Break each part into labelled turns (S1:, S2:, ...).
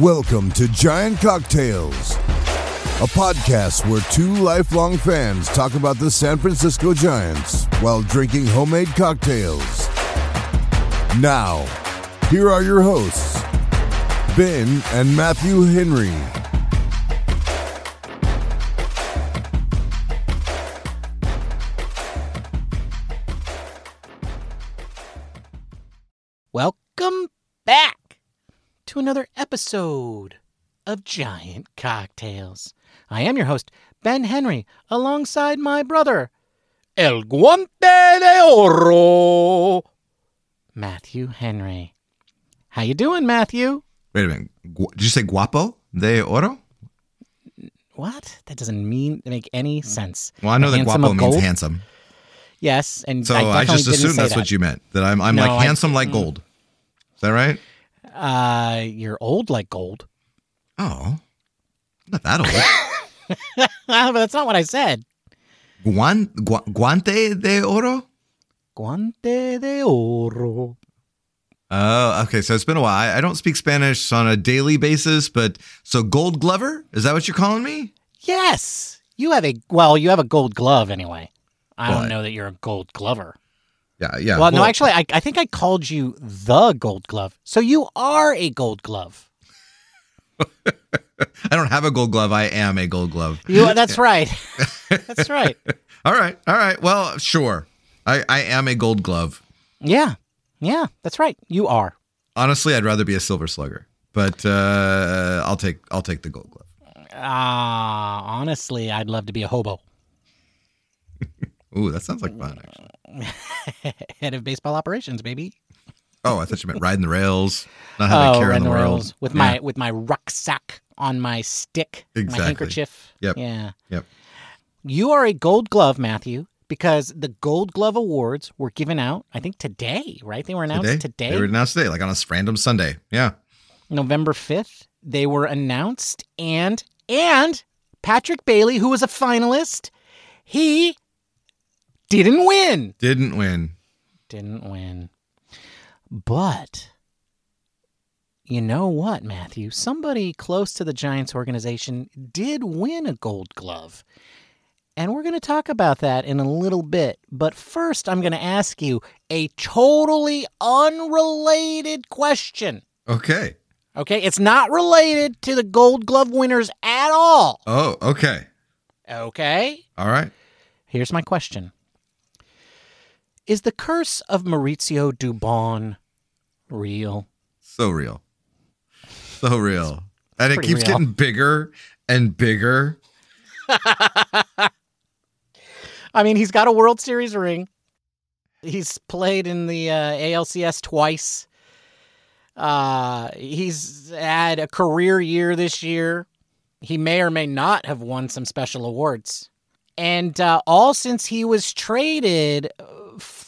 S1: Welcome to Giant Cocktails, a podcast where two lifelong fans talk about the San Francisco Giants while drinking homemade cocktails. Now, here are your hosts, Ben and Matthew Henry.
S2: To another episode of Giant Cocktails. I am your host, Ben Henry, alongside my brother, El Guante de Oro, Matthew Henry. How you doing, Matthew?
S3: Wait a minute. Did you say guapo de oro?
S2: What? That doesn't mean make any mm. sense.
S3: Well, I know that guapo means
S2: gold?
S3: handsome.
S2: Yes, and
S3: So
S2: I,
S3: I, just assumed that's
S2: that.
S3: what you meant. That I'm, I'm
S2: No,
S3: like
S2: I-
S3: handsome like mm. gold. Is that right?
S2: Uh, you're old like gold.
S3: Oh, not that old.
S2: but that's not what I said.
S3: Guan, gu- guante de oro?
S2: Guante de oro.
S3: Oh, okay. So it's been a while. I, I don't speak Spanish on a daily basis, but so gold glover? Is that what you're calling me?
S2: Yes, you have a well. You have a gold glove anyway. I
S3: What?
S2: don't know that you're a gold glover.
S3: Yeah, yeah.
S2: well, no, actually, I, I think I called you the gold glove. So you are a gold glove.
S3: I don't have a gold glove. I am a gold glove.
S2: You. That's right. that's right.
S3: All right, all right. Well, sure. I, I am a gold glove.
S2: Yeah, yeah. That's right. You are.
S3: Honestly, I'd rather be a silver slugger, but uh, I'll take I'll take the gold glove.
S2: Ah, honestly, I'd love to be a hobo.
S3: Ooh, that sounds like fun. Actually.
S2: Head of baseball operations, baby.
S3: Oh, I thought you meant riding the rails, not having
S2: oh,
S3: care in the
S2: the
S3: world.
S2: rails with
S3: Yeah.
S2: my with my rucksack on my stick,
S3: Exactly.
S2: my handkerchief.
S3: Yep.
S2: Yeah.
S3: Yep.
S2: You are a gold glove, Matthew, because the Gold Glove Awards were given out, I think today, right? They were announced today,
S3: They were announced today, like on a random Sunday. Yeah.
S2: November 5th. They were announced and and Patrick Bailey, who was a finalist, he didn't win.
S3: Didn't win.
S2: Didn't win. But you know what, Matthew? Somebody close to the Giants organization did win a gold glove. And we're going to talk about that in a little bit. But first, I'm going to ask you a totally unrelated question.
S3: Okay.
S2: Okay? It's not related to the gold glove winners at all.
S3: Oh, okay.
S2: Okay?
S3: All right.
S2: Here's my question Is the curse of Mauricio Dubon real?
S3: So real. So real. And it keeps
S2: real.
S3: getting bigger and bigger.
S2: I mean, he's got a World Series ring. He's played in the uh, ALCS twice. Uh, he's had a career year this year. He may or may not have won some special awards. And uh, all since he was traded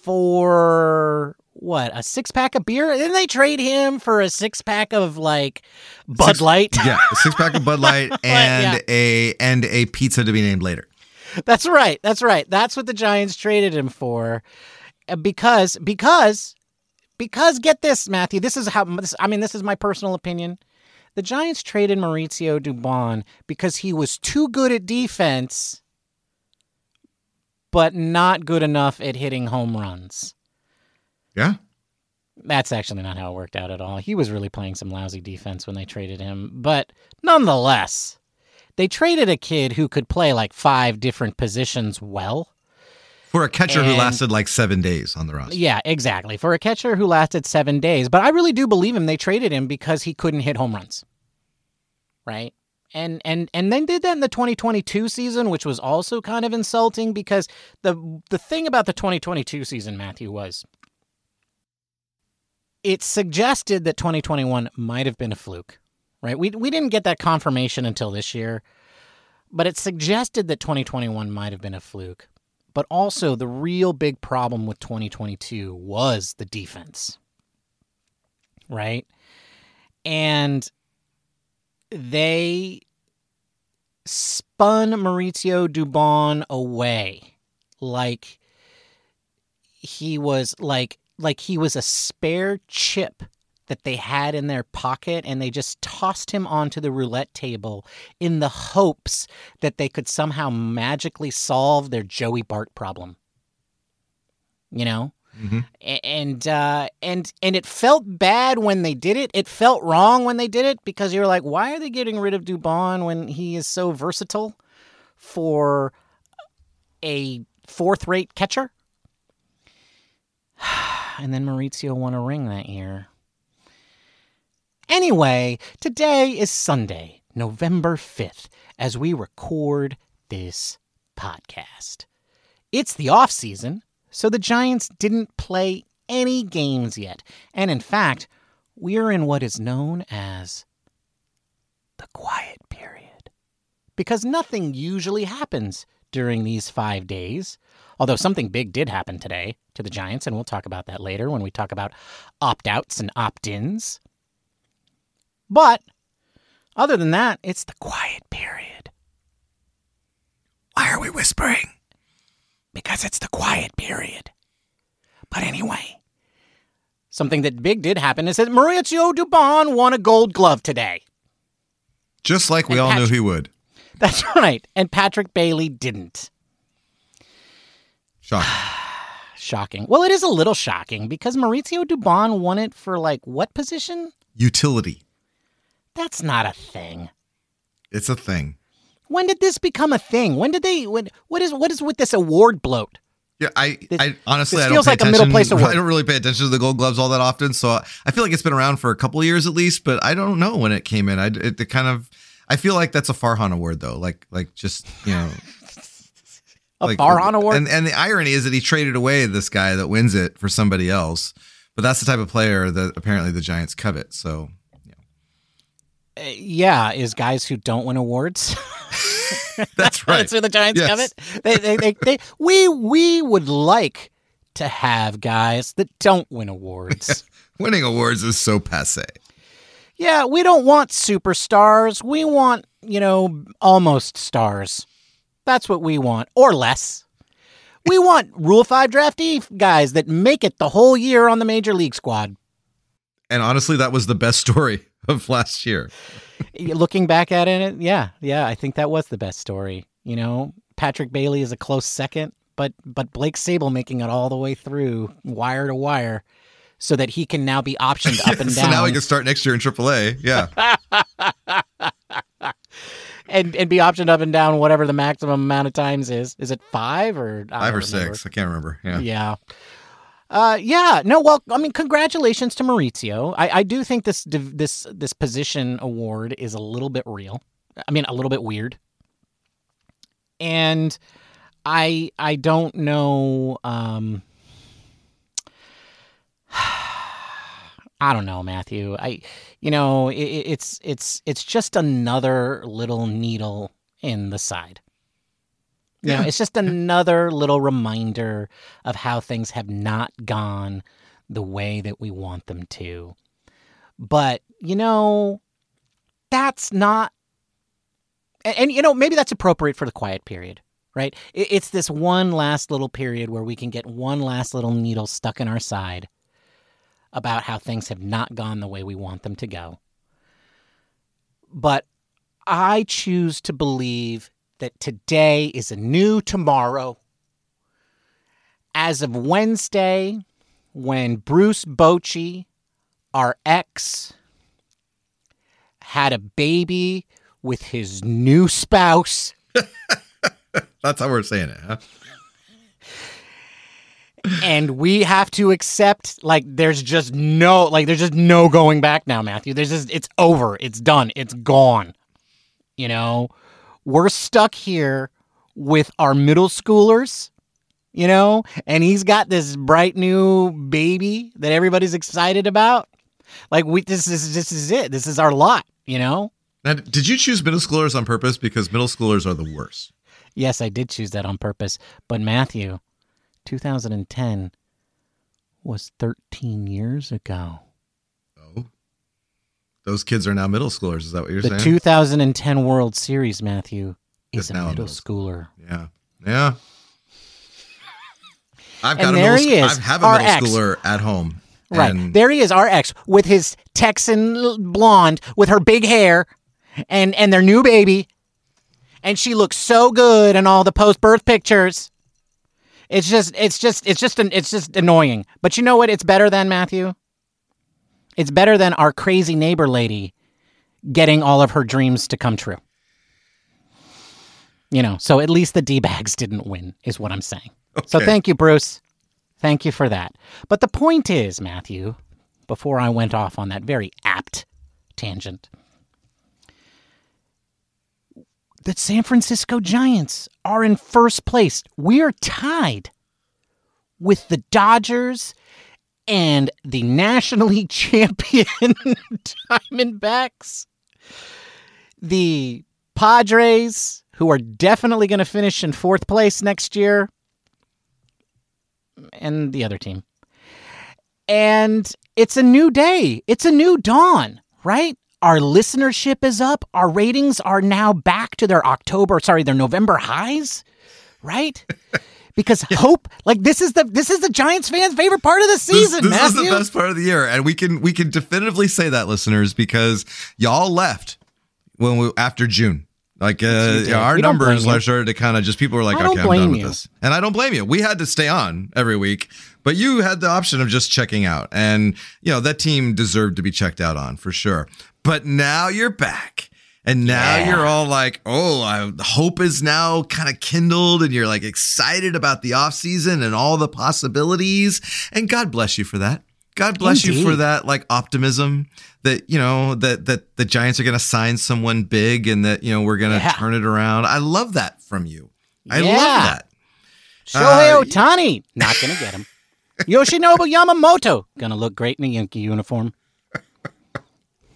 S2: for what, a six pack of beer? Didn't they trade him for a six pack of like Bud
S3: Six-
S2: Light?
S3: Yeah, a six pack of Bud Light and
S2: Yeah.
S3: a and a pizza to be named later.
S2: That's right. That's right. That's what the Giants traded him for. Uh, Because because because get this, Matthew. This is how this, I mean. This is my personal opinion. The Giants traded Mauricio Dubon because he was too good at defense, but not good enough at hitting home runs.
S3: Yeah.
S2: That's actually not how it worked out at all. He was really playing some lousy defense when they traded him. But nonetheless, they traded a kid who could play like five different positions well.
S3: For a catcher who lasted like seven days on the roster.
S2: Yeah, exactly. For a catcher who lasted seven days. But I really do believe him. They traded him because he couldn't hit home runs. Right? And and and then did that in the 2022 season, which was also kind of insulting because the the thing about the 2022 season, Matthew, was it suggested that 2021 might have been a fluke. Right? We we didn't get that confirmation until this year, but it suggested that 2021 might have been a fluke. But also, the real big problem with 2022 was the defense. Right? And they spun Mauricio Dubon away like he was like like he was a spare chip that they had in their pocket and they just tossed him onto the roulette table in the hopes that they could somehow magically solve their Joey Bart problem. You know?
S3: Mhm.
S2: And uh, and and it felt bad when they did it. It felt wrong when they did it because you were like, why are they getting rid of Dubon when he is so versatile for a fourth-rate catcher? and then Mauricio won a ring that year. Anyway, today is Sunday, November 5th, as we record this podcast. It's the off season, so the Giants didn't play any games yet. And in fact, we're in what is known as the quiet period. Because nothing usually happens during these five days. Although something big did happen today to the Giants, and we'll talk about that later when we talk about opt outs and opt ins. But other than that, it's the quiet period.
S3: Why are we whispering?
S2: Because it's the quiet period. But anyway, something that big did happen is that Mauricio Dubon won a gold glove today.
S3: Just like we
S2: And
S3: all knew he would.
S2: That's right. And Patrick Bailey didn't.
S3: Shocking.
S2: Shocking. Well, it is a little shocking because Mauricio Dubon won it for like what position?
S3: Utility.
S2: That's not a thing.
S3: It's a thing.
S2: When did this become a thing? When did they when what is what is with this award bloat?
S3: Yeah, I,
S2: This-
S3: I honestly, I don't pay
S2: like a middle
S3: attention. I don't really pay attention to the Gold Gloves all that often, so I feel like it's been around for a couple of years at least. But I don't know when it came in. I it, it kind of, I feel like that's a Farhan award though. Like like just you know,
S2: A
S3: like
S2: Farhan award?
S3: And and the irony is that he traded away this guy that wins it for somebody else. But that's the type of player that apparently the Giants covet. So
S2: yeah, is guys who don't win awards.
S3: that's right.
S2: That's who the Giants
S3: Yes.
S2: it. They, they, they, they, we, we would like to have guys that don't win awards.
S3: Winning awards is so passe.
S2: yeah, we don't want superstars. We want, you know, almost stars. That's what we want, or less. We want Rule 5 draftee guys that make it the whole year on the major league squad.
S3: And honestly, that was the best story of last year.
S2: Looking back at it, yeah, yeah, I think that was the best story. You know, Patrick Bailey is a close second, but but Blake Sabol making it all the way through wire to wire, so that he can now be optioned up and down.
S3: so now he can start next year in AAA. Yeah.
S2: and and be optioned up and down whatever the maximum amount of times is. Is it five or I
S3: Five or
S2: remember.
S3: six. I can't remember. Yeah.
S2: Yeah. Uh, yeah. No. Well, I mean, congratulations to Mauricio. I, I do think this this this position award is a little bit real. I mean, a little bit weird. And I I don't know. Um, I don't know, Matthew. I, you know, it, it's it's it's just another little needle in the side. You know, it's just another little reminder of how things have not gone the way that we want them to. But, you know, that's not and, and, you know, maybe that's appropriate for the quiet period, right? It, it's this one last little period where we can get one last little needle stuck in our side about how things have not gone the way we want them to go. But I choose to believe that today is a new tomorrow. As of Wednesday, when Bruce Bochy, our ex, had a baby with his new spouse,
S3: That's how we're saying it. Huh?
S2: and we have to accept like there's just no like there's just no going back now matthew there's just it's over it's done it's gone you know we're stuck here with our middle schoolers you know and he's got this bright new baby that everybody's excited about like we this is this is it this is our lot you know
S3: Now, did you choose middle schoolers on purpose? Because middle schoolers are the worst.
S2: yes i did choose that on purpose but matthew 2010 was 13 years ago.
S3: Those kids are now middle schoolers. Is that what you're saying?
S2: The 2010 World Series, Matthew, is a
S3: now a
S2: middle
S3: middle
S2: schooler.
S3: yeah. Yeah. I've
S2: And
S3: got a
S2: there
S3: middle
S2: he is,
S3: I have a middle
S2: ex.
S3: schooler at home.
S2: Right.
S3: And-
S2: there he is, our ex, with his Texan blonde, with her big hair, and and their new baby, and she looks so good in all the post birth pictures. It's just, it's just, it's just, an, it's just annoying. But you know what? It's better than Matthew. It's better than our crazy neighbor lady getting all of her dreams to come true. You know, so at least the D bags didn't win, is what I'm saying. So thank you, Bruce. Thank you for that. But the point is, Matthew, before I went off on that very apt tangent, the San Francisco Giants are in first place. We're tied with the Dodgers and the nationally champion Diamondbacks. The Padres, who are definitely going to finish in fourth place next year, and the other team. And it's a new day. It's a new dawn, right? Our listenership is up. Our ratings are now back to their October, sorry, their November highs, right? Because hope, like this is the this is the Giants fans' favorite part of the season,
S3: this is the best part of the year, and we can we can definitively say that, listeners, because y'all left when we after June. Like uh,
S2: you
S3: our numbers
S2: blame you.
S3: are started to kind of just people were like, okay, I'm done with
S2: you.
S3: this, and I don't blame you. We had to stay on every week, but you had the option of just checking out, and you know that team deserved to be checked out on for sure. But now you're back. And now
S2: Yeah.
S3: you're all like, oh, I, hope is now kind of kindled, and you're like excited about the off season and all the possibilities. And God bless you for that. God bless you for that, like optimism that you know that that the Giants are going to sign someone big, and that you know we're going to
S2: Yeah.
S3: turn it around. I love that from you. I
S2: Yeah.
S3: love that.
S2: Shohei
S3: Uh,
S2: Ohtani, not going to get him. Yoshinobu Yamamoto, going to look great in a Yankee uniform.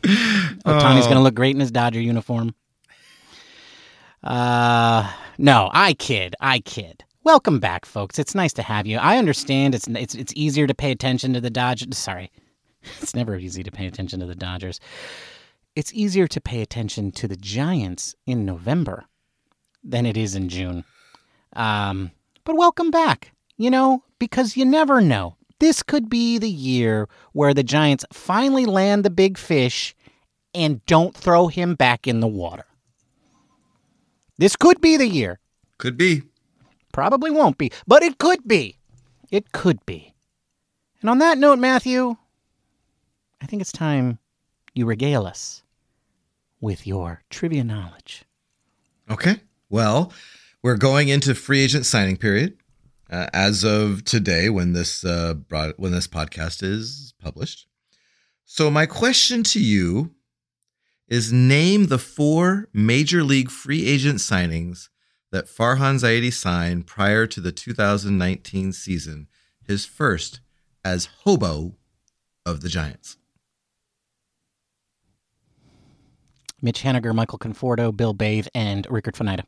S2: Ohtani's going to look great in his Dodger uniform. Uh, no, I kid. I kid. Welcome back, folks. It's nice to have you. I understand it's it's it's easier to pay attention to the Dodgers. Sorry, it's never easy to pay attention to the Dodgers. It's easier to pay attention to the Giants in November than it is in June. Um, but welcome back. You know, because you never know. This could be the year where the Giants finally land the big fish and don't throw him back in the water. This could be the year.
S3: Could be.
S2: Probably won't be, but it could be. It could be. And on that note, Matthew, I think it's time you regale us with your trivia knowledge.
S3: Okay. Well, we're going into free agent signing period uh, as of today when this uh, broad, when this podcast is published. So my question to you is: Name the four major league free agent signings that Farhan Zaidi signed prior to the 2019 season, his first as hobo of the Giants.
S2: Mitch Haniger, Michael Conforto, Bill Bathe, and Rickard Fanida.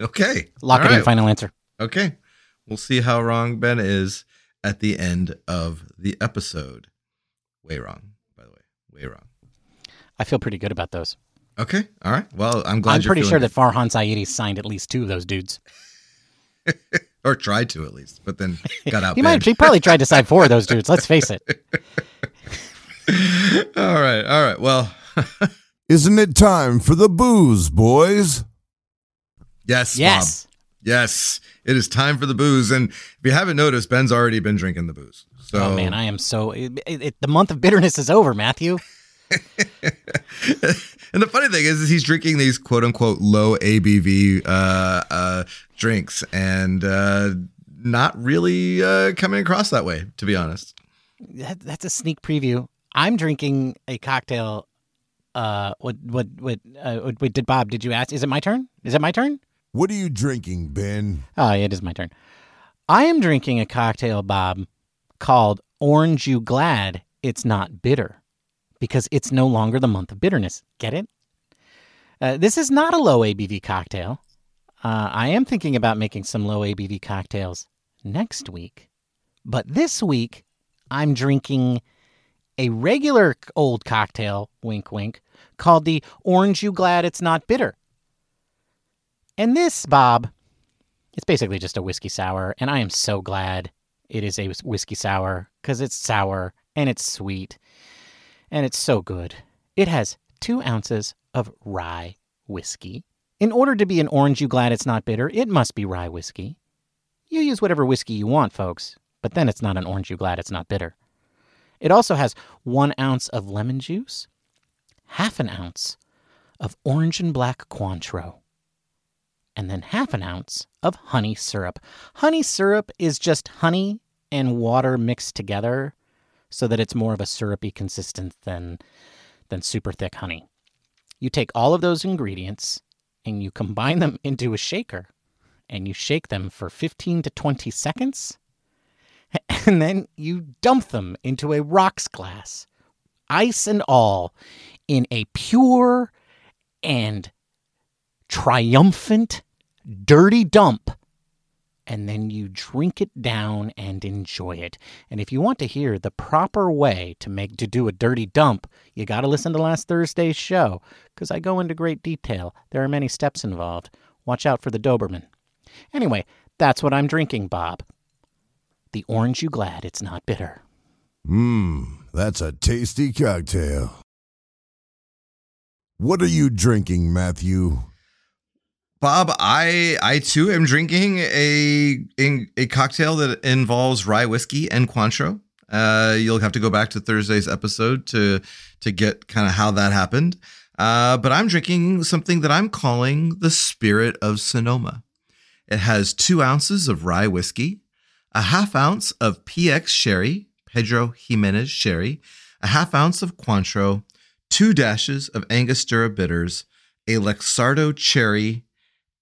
S3: Okay.
S2: Lock
S3: All
S2: it in. Final answer.
S3: Okay. We'll see how wrong Ben is at the end of the episode. Way wrong, by the way. Way wrong.
S2: I feel pretty good about those.
S3: Okay. All right. Well, I'm glad
S2: I'm
S3: you're
S2: pretty
S3: feeling
S2: sure that Farhan Zaidi signed at least two of those dudes.
S3: or tried to at least, but then got out.
S2: He might. He probably tried to sign four of those dudes. Let's face it.
S3: all right. All right. Well,
S1: Isn't it time for the booze, boys?
S3: yes.
S2: Yes.
S3: Bob. Yes. It is time for the booze. And if you haven't noticed, Ben's already been drinking the booze. So
S2: Oh man, I am so. It, it, the month of bitterness is over, Matthew.
S3: and the funny thing is, is he's drinking these quote unquote low ABV uh, uh, drinks and uh, not really uh, coming across that way, to be honest.
S2: That, that's a sneak preview. I'm drinking a cocktail. Uh, what what what? Uh, what, what did Bob? Did you ask? Is it my turn? Is it my turn?
S1: What are you drinking, Ben?
S2: Oh, it is my turn. I am drinking a cocktail, Bob, called Orange You Glad It's Not Bitter because it's no longer the month of bitterness. Get it? Uh, this is not a low ABV cocktail. Uh, I am thinking about making some low ABV cocktails next week. But this week, I'm drinking a regular old cocktail, wink wink, called the Orange You Glad It's Not Bitter. And this, Bob, it's basically just a whiskey sour, and I am so glad it is a whiskey sour because it's sour and it's sweet and it's so good. It has two ounces of rye whiskey. In order to be an orange you glad it's not bitter, it must be rye whiskey. You use whatever whiskey you want, folks, but then it's not an orange you glad it's not bitter. It also has one ounce of lemon juice, half an ounce of orange and black Cointreau, and then half an ounce of honey syrup. Honey syrup is just honey and water mixed together so that it's more of a syrupy consistence than, than super thick honey. You take all of those ingredients and you combine them into a shaker and you shake them for 15 to 20 seconds and then you dump them into a rocks glass, ice and all, in a pure and triumphant, dirty dump. And then you drink it down and enjoy it. And if you want to hear the proper way to make to do a dirty dump, you got to listen to last Thursday's show because I go into great detail. There are many steps involved. Watch out for the Doberman. Anyway, that's what I'm drinking, Bob. The orange you glad it's not bitter.
S1: Mmm, that's a tasty cocktail. What are you drinking, Matthew?
S3: Bob, I I too am drinking a a cocktail that involves rye whiskey and Cointreau. Uh, you'll have to go back to Thursday's episode to to get kind of how that happened. Uh, but I'm drinking something that I'm calling the Spirit of Sonoma. It has two ounces of rye whiskey, a half ounce of PX sherry, Pedro Ximénez sherry, a half ounce of Cointreau, two dashes of Angostura bitters, a Luxardo cherry,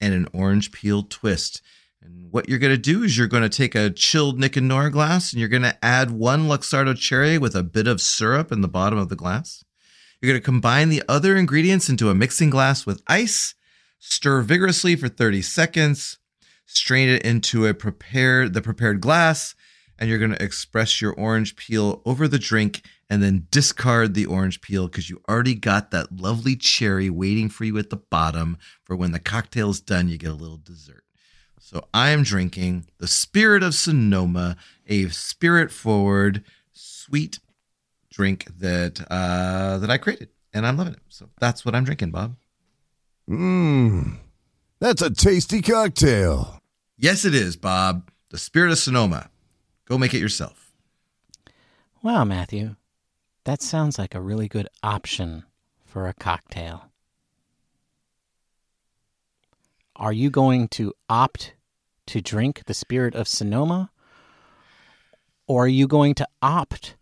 S3: and an orange peel twist. And what you're going to do is you're going to take a chilled Nick and Nora glass and you're going to add one Luxardo cherry with a bit of syrup in the bottom of the glass. You're going to combine the other ingredients into a mixing glass with ice, stir vigorously for 30 seconds, strain it into a prepared the prepared glass, and you're going to express your orange peel over the drink and then discard the orange peel because you already got that lovely cherry waiting for you at the bottom for when the cocktail's done, you get a little dessert. So I am drinking the Spirit of Sonoma, a spirit forward, sweet drink that uh, that I created, and I'm loving it. So that's what I'm drinking, Bob.
S1: Mmm, that's a tasty cocktail.
S3: Yes, it is, Bob. The Spirit of Sonoma. Go make it yourself.
S2: Wow, Matthew, that sounds like a really good option for a cocktail. Are you going to opt to drink the spirit of Sonoma? Or are you going to opt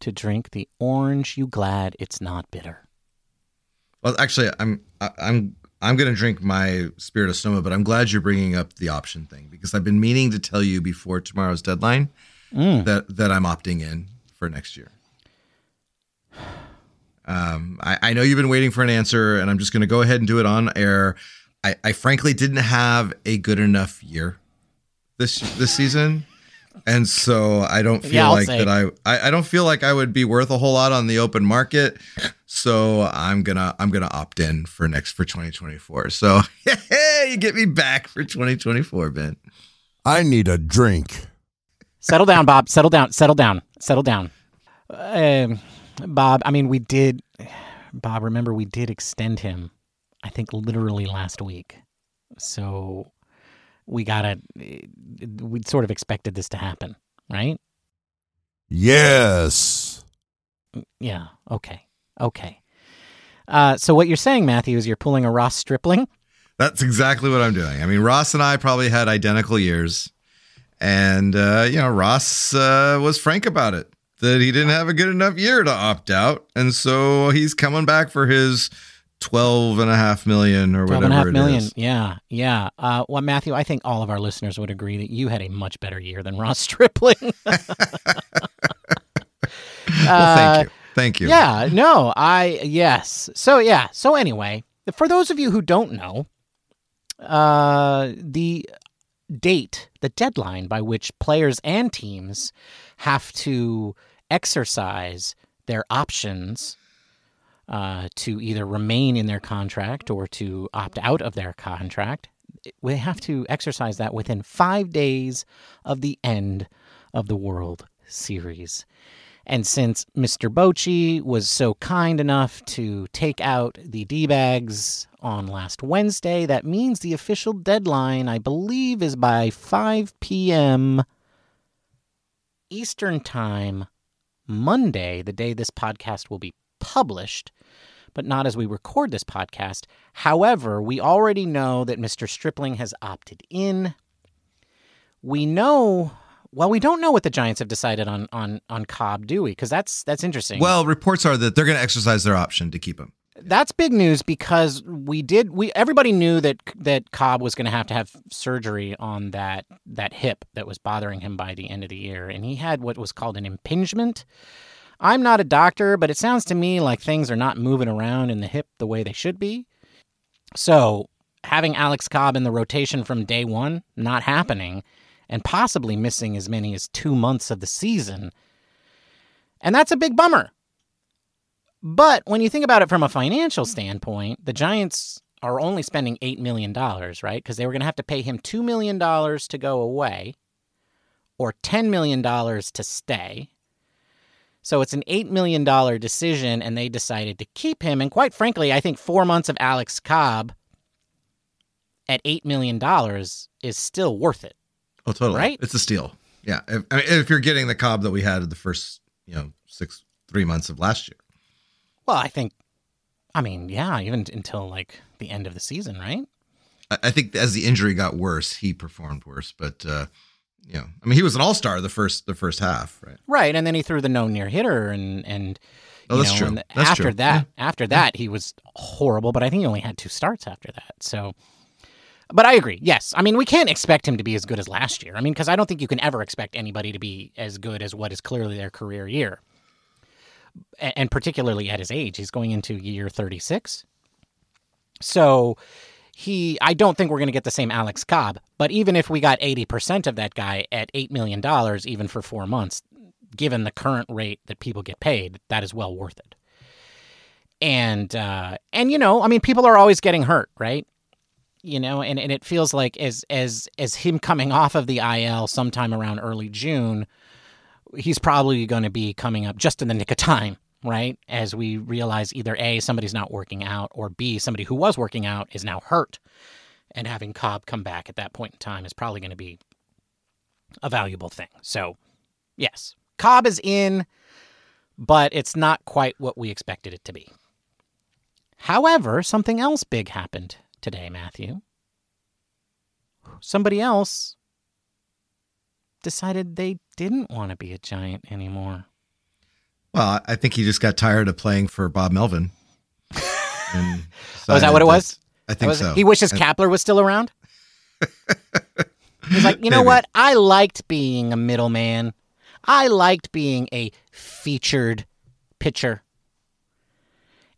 S2: to drink the orange you glad it's not bitter?
S3: Well, actually, I'm I'm I'm gonna drink my Spirit of Sonoma, but I'm glad you're bringing up the option thing because I've been meaning to tell you before tomorrow's deadline
S2: Mm.
S3: that that I'm opting in for next year. Um, I, I know you've been waiting for an answer, and I'm just going to go ahead and do it on air. I, I frankly didn't have a good enough year this this season, and so I don't feel
S2: Yeah,
S3: like
S2: say.
S3: that. I, I I don't feel like I would be worth a whole lot on the open market. So I'm gonna I'm gonna opt in for next for 2024. So hey, you get me back for 2024, Ben.
S1: I need a drink.
S2: Settle down, Bob. Settle down. Settle down. Settle down. Um, Bob, I mean, we did. Bob, remember, we did extend him, I think, literally last week. So we gotta. We sort of expected this to happen, right?
S1: Yes.
S2: Yeah. Okay. Okay. Uh, so what you're saying, Matthew, is you're pulling a Ross Stripling?
S3: That's exactly what I'm doing. I mean, Ross and I probably had identical years. And, uh, you know, Ross uh, was frank about it that he didn't have a good enough year to opt out. And so he's coming back for his 12 and a half million or whatever
S2: and a half million.
S3: is.
S2: Yeah, yeah. Uh, well, Matthew, I think all of our listeners would agree that you had a much better year than Ross Stripling.
S3: Well, thank you. Thank you.
S2: Uh, Yeah, no, I yes. So yeah, so anyway, for those of you who don't know, uh the date, the deadline by which players and teams have to exercise their options uh, to either remain in their contract or to opt out of their contract, they have to exercise that within five days of the end of the World Series. And since Mr. Bochy was so kind enough to take out the D bags on last Wednesday, that means the official deadline, I believe, is by 5 p.m. Eastern Time, Monday, the day this podcast will be published, but not as we record this podcast. However, we already know that Mr. Stripling has opted in. We know well, we don't know what the Giants have decided on on on Cobb, do we? Because that's that's interesting.
S3: Well, reports are that they're going to exercise their option to keep him.
S2: That's big news because we did we everybody knew that that Cobb was going to have to have surgery on that that hip that was bothering him by the end of the year, and he had what was called an impingement. I'm not a doctor, but it sounds to me like things are not moving around in the hip the way they should be. So having Alex Cobb in the rotation from day one not happening and possibly missing as many as two months of the season. And that's a big bummer. But when you think about it from a financial standpoint, the Giants are only spending $8 million, right? Because they were going to have to pay him $2 million to go away or $10 million to stay. So it's an $8 million decision, and they decided to keep him. And quite frankly, I think four months of Alex Cobb at $8 million is still worth it.
S3: Oh, totally.
S2: Right?
S3: It's a steal. Yeah. If, I mean, if you're getting the Cobb that we had in the first, you know, six, three months of last year.
S2: Well, I think, I mean, yeah, even until like the end of the season, right?
S3: I, I think as the injury got worse, he performed worse. But, uh, you know, I mean, he was an all star the first the first half, right?
S2: Right, and then he threw the no near hitter, and and
S3: oh, that's
S2: know,
S3: true.
S2: and
S3: That's
S2: after
S3: true.
S2: that, after that, he was horrible. But I think he only had two starts after that. So, but I agree. Yes, I mean we can't expect him to be as good as last year. I mean, because I don't think you can ever expect anybody to be as good as what is clearly their career year, and particularly at his age, he's going into year thirty six. So he I don't think we're going to get the same Alex Cobb, but even if we got 80% of that guy at 8 million dollars even for 4 months, given the current rate that people get paid, that is well worth it. And uh and you know, I mean people are always getting hurt, right? You know, and, and it feels like as as as him coming off of the IL sometime around early June, he's probably going to be coming up just in the nick of time right? As we realize either A, somebody's not working out, or B, somebody who was working out is now hurt. And having Cobb come back at that point in time is probably going to be a valuable thing. So, yes, Cobb is in, but it's not quite what we expected it to be. However, something else big happened today, Matthew. Somebody else decided they didn't want to be a giant anymore.
S3: Well, I think he just got tired of playing for Bob Melvin. And
S2: Oh, is that what it was?
S3: I think
S2: Was
S3: so.
S2: He wishes Kapler was still around. He's like, you know
S3: Maybe.
S2: what? I liked being a middleman. I liked being a featured pitcher.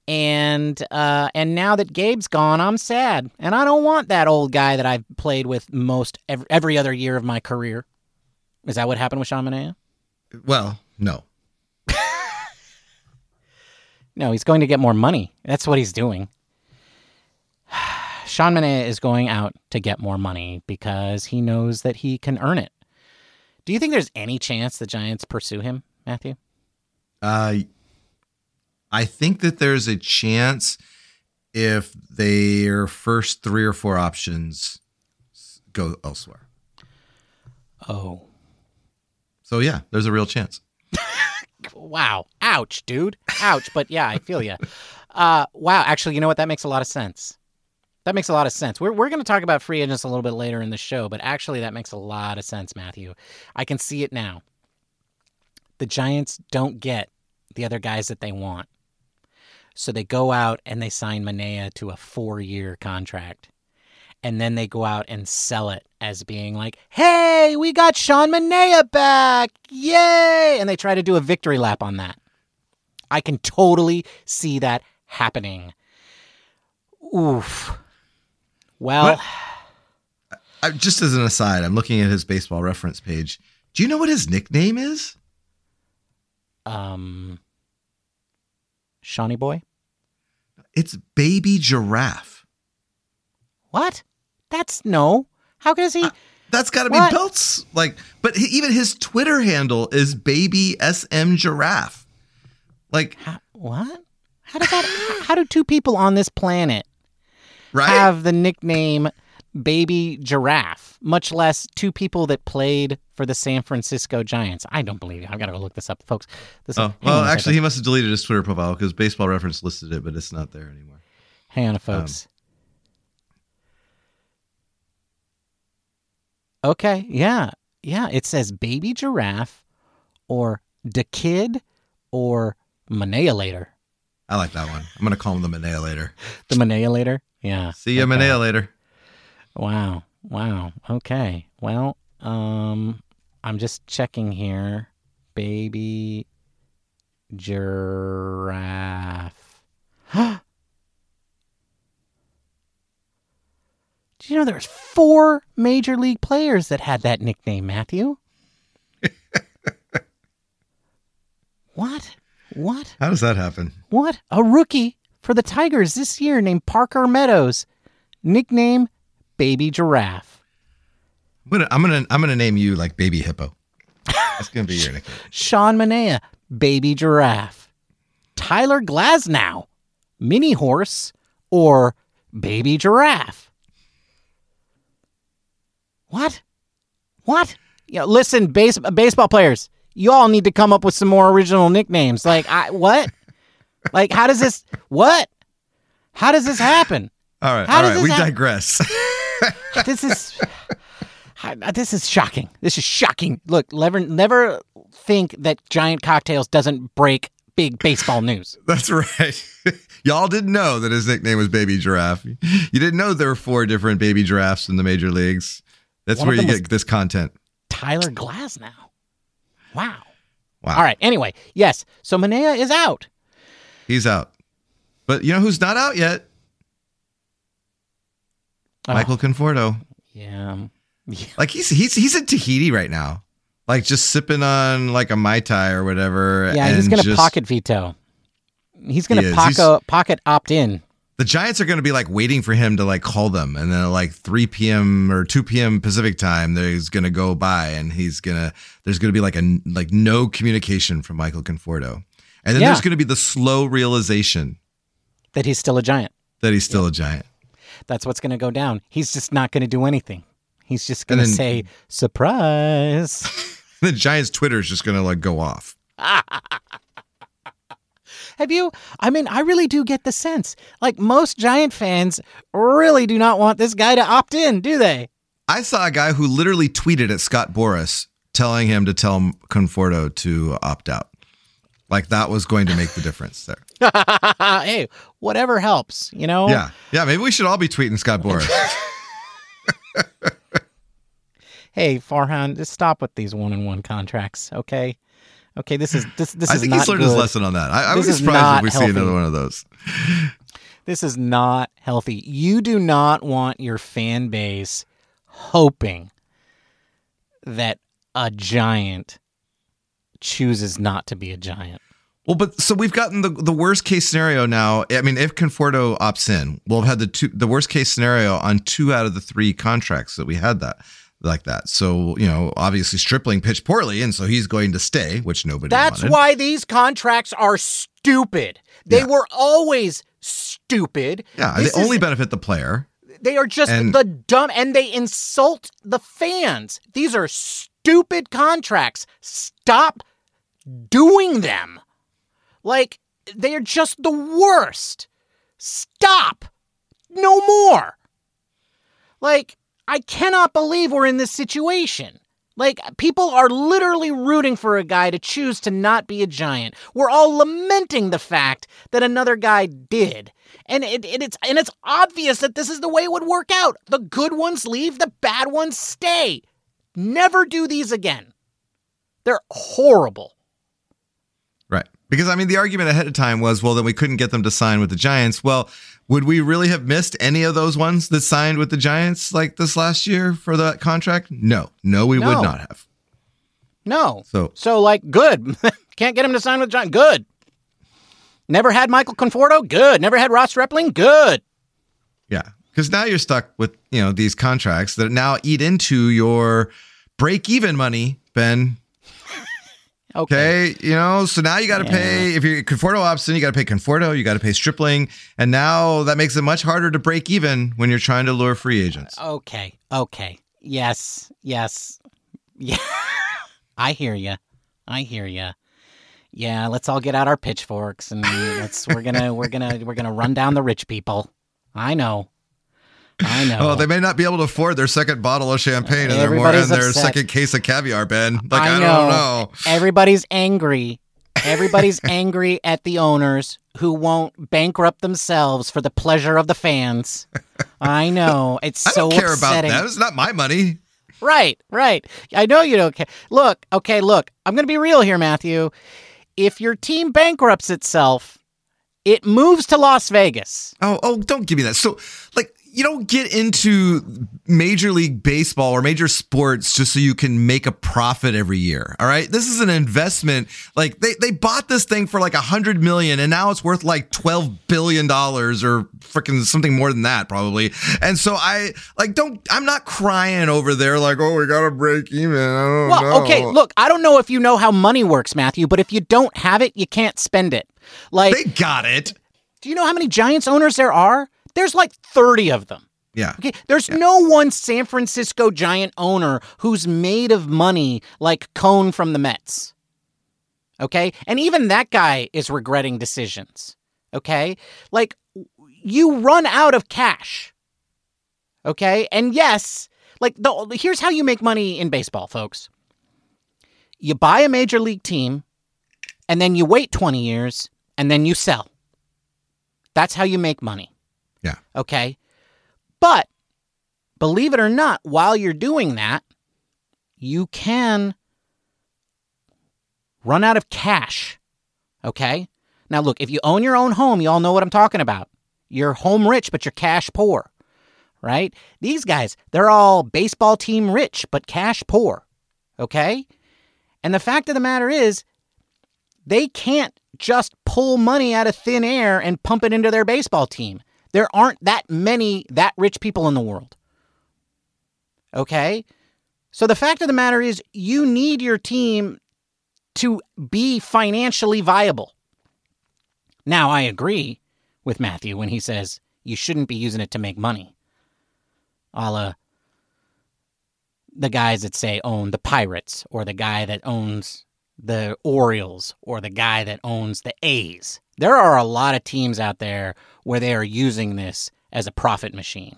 S2: And uh, and now that Gabe's gone, I'm sad, and I don't want that old guy that I've played with most every, every other year of my career. Is that what happened with Sean Manaea?
S3: well, no.
S2: No, he's going to get more money. That's what he's doing. Sean Manaea is going out to get more money because he knows that he can earn it. Do you think there's any chance the Giants pursue him, Matthew?
S3: Uh, I think that there's a chance if their first three or four options go elsewhere.
S2: Oh,
S3: So yeah, there's a real chance.
S2: wow. Ouch, dude. Ouch. But yeah, I feel you. Uh, wow. Actually, you know what? That makes a lot of sense. That makes a lot of sense. We're, we're going to talk about free agents a little bit later in the show, but actually, that makes a lot of sense, Matthew. I can see it now. The Giants don't get the other guys that they want. So they go out and they sign Manaea to a four year contract. And then they go out and sell it as being like, hey, we got Sean Manaea back. Yay. And they try to do a victory lap on that. I can totally see that happening. Oof. Well?
S3: Just as an aside, I'm looking at his baseball reference page. Do you know what his nickname is?
S2: um, Shawnee Boy?
S3: It's Baby Giraffe.
S2: What? That's no. How can he?
S3: Uh, that's got to be? Pelt's. Like, but he, even his Twitter handle is baby SM giraffe. Like,
S2: How, what? How did that? how do two people on this planet
S3: right?
S2: have the nickname Baby Giraffe? Much less two people that played for the San Francisco Giants. I don't believe it. I've got to go look this up, folks. This,
S3: oh, well, actually, he must have deleted his Twitter profile because Baseball Reference listed it, but it's not there anymore.
S2: hang on, folks. Um, okay, yeah, yeah. It says Baby Giraffe, or the Kid, or Manipulator.
S3: I like that one. I'm gonna call him the Manipulator.
S2: The Manipulator. Yeah.
S3: See ya,
S2: okay.
S3: Manipulator.
S2: Wow. Wow. Okay. Well, um I'm just checking here. Baby giraffe. Do you know there's four major league players that had that nickname, Matthew? what? What?
S3: How does that happen?
S2: What? A rookie for the Tigers this year named Parker Meadows. Nickname Baby Giraffe.
S3: I'm gonna, I'm gonna, I'm gonna name you like Baby Hippo. That's gonna be your nickname.
S2: Sean Manaea, Baby Giraffe. Tyler Glasnow, Mini Horse, or Baby Giraffe. What? What? You know, listen, base, baseball players, you all need to come up with some more original nicknames. Like, I what? like, how does this? What? How does this happen?
S3: All right,
S2: How
S3: all
S2: does
S3: right. We
S2: hap-
S3: digress.
S2: this is this is shocking. This is shocking. Look, never never think that giant cocktails doesn't break big baseball news.
S3: That's right. Y'all didn't know that his nickname was Baby Giraffe. You didn't know there were four different baby giraffes in the major leagues. That's
S2: One
S3: where you get this content.
S2: Tyler Glasnow. Wow.
S3: Wow.
S2: All right. Anyway, yes. So Manaea is out.
S3: He's out. But you know who's not out yet?
S2: Oh,
S3: Michael Conforto.
S2: Yeah. Yeah.
S3: Like he's he's he's in Tahiti right now. Like just sipping on like a Mai Tai or whatever.
S2: Yeah. He's gonna
S3: just-
S2: pocket veto. He's gonna
S3: is.
S2: pocket pocket opt in.
S3: the Giants are going to be like waiting for him to like call them, and then at like 3 p.m. or 2 p.m. Pacific time, there's going to go by, and he's gonna there's going to be like a like no communication from Michael Conforto, and then
S2: Yeah.
S3: there's going to be the slow realization
S2: That he's still a giant.
S3: that he's still a Giant.
S2: That's what's gonna go down. He's just not gonna do anything. He's just gonna say surprise.
S3: the Giants' Twitter is just going to like go off.
S2: Have you? I mean, I really do get the sense. Like most Giant fans really do not want this guy to opt in, do they?
S3: I saw a guy who literally tweeted at Scott Boras telling him to tell Conforto to opt out. Like that was going to make the difference there.
S2: hey, whatever helps, you know?
S3: Yeah. Yeah. Maybe we should all be tweeting Scott Boras.
S2: Hey, Farhan, just stop with these one on one contracts, okay? Okay, this is this this
S3: I
S2: is
S3: think he's learned
S2: good.
S3: his lesson on that. I, I would be
S2: is
S3: surprised if we see another one of those.
S2: This is not healthy. You do not want your fan base hoping that a giant chooses not to be a giant.
S3: Well, but so we've gotten the the worst case scenario now. I mean, if Conforto opts in, we'll have had the two the worst case scenario on two out of the three contracts that we had that like that. So you know, obviously Stripling pitched poorly, and so he's going to stay, which nobody.
S2: That's
S3: wanted.
S2: why these contracts are stupid. They
S3: Yeah.
S2: were always stupid.
S3: Yeah,
S2: This
S3: they only
S2: is-
S3: benefit the player.
S2: They are just
S3: And-
S2: the dumb and they insult the fans. These are stupid contracts. Stop doing them. Like, they are just the worst. Stop. No more. Like, I cannot believe we're in this situation. Like, people are literally rooting for a guy to choose to not be a giant. We're all lamenting the fact that another guy did. And it, it, it's and it's obvious that this is the way it would work out. The good ones leave, the bad ones stay. Never do these again. They're horrible.
S3: Because I mean, the argument ahead of time was, well, then we couldn't get them to sign with the Giants. Well, would we really have missed any of those ones that signed with the Giants like this last year for that contract? No, no, we
S2: No.
S3: would not have.
S2: No.
S3: So
S2: So like good. Can't get him to sign with Giant. Good. Never had Michael Conforto? Good. Never had Ross Repling? Good.
S3: yeah, because now you're stuck with you know these contracts that now eat into your break even money, Ben.
S2: Okay.
S3: Okay, you know, so now you got to
S2: Yeah.
S3: pay if you're Conforto Opson, you got to pay Conforto, you got to pay Stripling, and now that makes it much harder to break even when you're trying to lure free agents.
S2: Uh, okay. Okay. Yes. Yes. Yeah. I hear you. I hear you. Yeah, let's all get out our pitchforks and let's we're going to we're going to we're going to run down the rich people. I know. I know.
S3: Oh, they may not be able to afford their second bottle of champagne and their more
S2: Everybody's
S3: and their second case of caviar, Ben. Like I,
S2: I
S3: don't
S2: know. Everybody's angry. Everybody's angry at the owners who won't bankrupt themselves for the pleasure of the fans. I know. It's
S3: I
S2: so
S3: don't care
S2: upsetting.
S3: about that. It's not my money.
S2: Right, right. I know you don't care. Look, okay, look. I'm going to be real here, Matthew. If your team bankrupts itself, it moves to Las Vegas.
S3: Oh, oh, don't give me that. So, like, you don't get into Major League Baseball or major sports just so you can make a profit every year. All right. This is an investment. Like they, they bought this thing for like a hundred million and now it's worth like $12 billion or freaking something more than that, probably. And so I like, don't, I'm not crying over there like, oh, we got to break even. I don't
S2: Well,
S3: know.
S2: okay, look, I don't know if you know how money works, Matthew, but if you don't have it, you can't spend it. Like,
S3: They got it.
S2: do you know how many Giants owners there are? There's like 30 of them.
S3: Yeah.
S2: Okay, there's no one San Francisco Giant owner who's made of money like Cohen from the Mets. Okay, and even that guy is regretting decisions. Okay, like you run out of cash. Okay, and yes, like the here's how you make money in baseball, folks. You buy a major league team, and then you wait 20 years, and then you sell. That's how you make money.
S3: Yeah.
S2: Okay. But believe it or not, while you're doing that, you can run out of cash. Okay. Now, look, if you own your own home, you all know what I'm talking about. You're home rich, but you're cash poor, right? These guys, they're all baseball team rich, but cash poor. Okay. And the fact of the matter is, they can't just pull money out of thin air and pump it into their baseball team. There aren't that many that rich people in the world. Okay? So the fact of the matter is, you need your team to be financially viable. Now, I agree with Matthew when he says you shouldn't be using it to make money. A la the guys that say own the Pirates, or the guy that owns the Orioles, or the guy that owns the A's. There are a lot of teams out there where they are using this as a profit machine.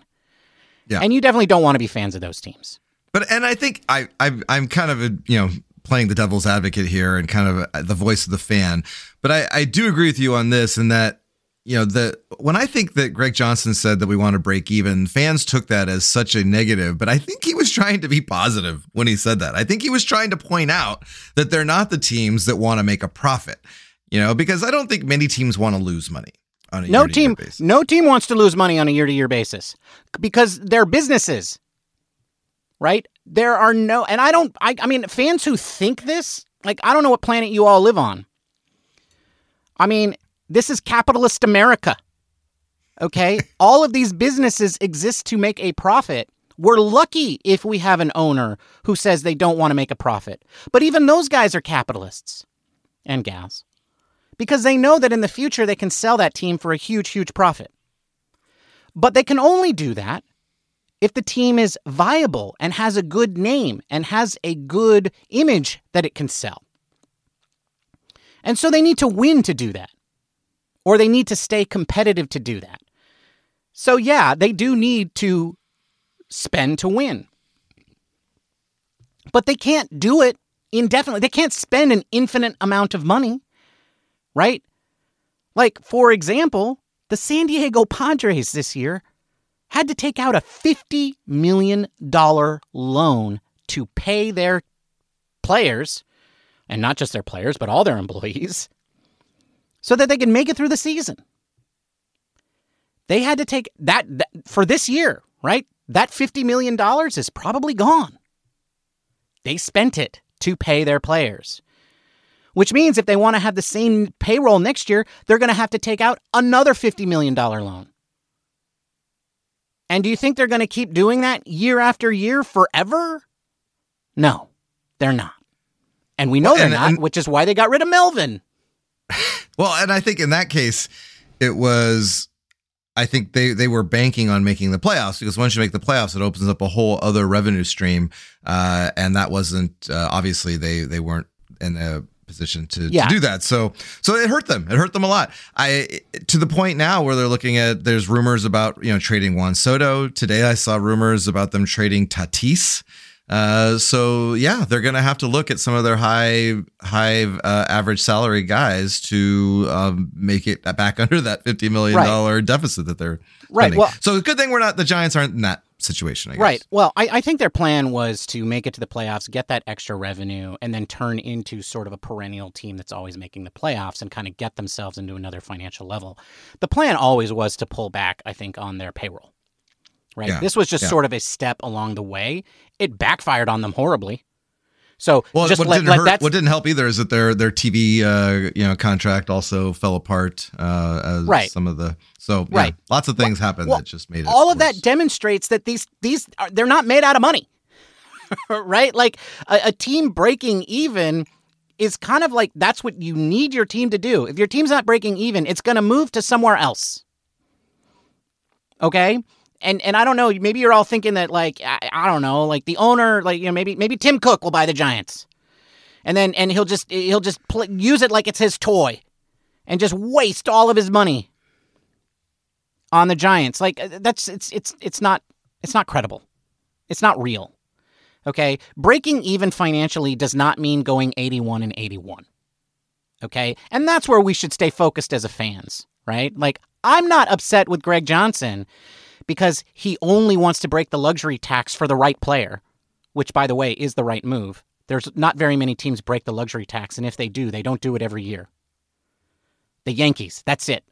S3: Yeah.
S2: And you definitely don't want to be fans of those teams.
S3: But and I think I, I I'm kind of a, you know playing the devil's advocate here and kind of a, the voice of the fan. But I I do agree with you on this in that you know the when I think that Greg Johnson said that we want to break even, fans took that as such a negative. But I think he was trying to be positive when he said that. I think he was trying to point out that they're not the teams that want to make a profit. You know, because I don't think many teams want to lose money on a
S2: No team,
S3: basis.
S2: no team wants to lose money on a year-to-year basis because they're businesses, right? There are no, and I don't. I, I mean, fans who think this, like, I don't know what planet you all live on. I mean, this is capitalist America. Okay, all of these businesses exist to make a profit. We're lucky if we have an owner who says they don't want to make a profit. But even those guys are capitalists and gals because they know that in the future they can sell that team for a huge, huge profit. But they can only do that if the team is viable and has a good name and has a good image that it can sell. And so they need to win to do that, or they need to stay competitive to do that. So, yeah, they do need to spend to win. But they can't do it indefinitely. They can't spend an infinite amount of money right? Like, for example, the San Diego Padres this year had to take out a $50 million loan to pay their players, and not just their players, but all their employees, so that they can make it through the season. They had to take that, that for this year, right? That $50 million is probably gone. They spent it to pay their players which means if they want to have the same payroll next year, they're going to have to take out another $50 million loan. And do you think they're going to keep doing that year after year forever? No, they're not. And we know
S3: Well,
S2: they're not,
S3: and-
S2: which is why they got rid of Melvin.
S3: Well, and I think in that case, it was. I think they they were banking on making the playoffs because once you make the playoffs, it opens up a whole other revenue stream, uh, and that wasn't uh, obviously they they weren't in a position to,
S2: Yeah.
S3: to do that. So so it hurt them. It hurt them a lot. I to the point now where they're looking at there's rumors about you know trading Juan Soto today. I saw rumors about them trading Tatis. Uh, so yeah, they're gonna have to look at some of their high high uh, average salary guys to um, make it back under that fifty million dollar deficit that they're
S2: Right,
S3: spending.
S2: well-
S3: so good thing we're not the Giants aren't in that situation. I guess.
S2: Right. Well, I, I think their plan was to make it to the playoffs, get that extra revenue, and then turn into sort of a perennial team that's always making the playoffs and kind of get themselves into another financial level. The plan always was to pull back, I think, on their payroll. Right.
S3: Yeah,
S2: This was just
S3: yeah.
S2: sort of a step along the way. It backfired on them horribly. So
S3: Well,
S2: just
S3: what
S2: let,
S3: didn't hurt, what didn't help either is that their their TV uh, you know contract also fell apart. Uh, as
S2: Right.
S3: Some of the so yeah,
S2: Right.
S3: lots of things happened
S2: well,
S3: that just made it.
S2: all of that demonstrates that these these are, they're not made out of money right like a, a team breaking even is kind of like that's what you need your team to do if your team's not breaking even it's going to move to somewhere else okay and and i don't know maybe you're all thinking that like I, I don't know like the owner like you know maybe maybe tim cook will buy the giants and then and he'll just he'll just pl- use it like it's his toy and just waste all of his money on the Giants. Like uh, that's it's it's it's not it's not credible. It's not real. Okay? Breaking even financially does not mean going 81 and 81. Okay? And that's where we should stay focused as a fans, right? Like I'm not upset with Greg Johnson because he only wants to break the luxury tax for the right player, which by the way is the right move. There's not very many teams break the luxury tax and if they do, they don't do it every year. The Yankees, that's it.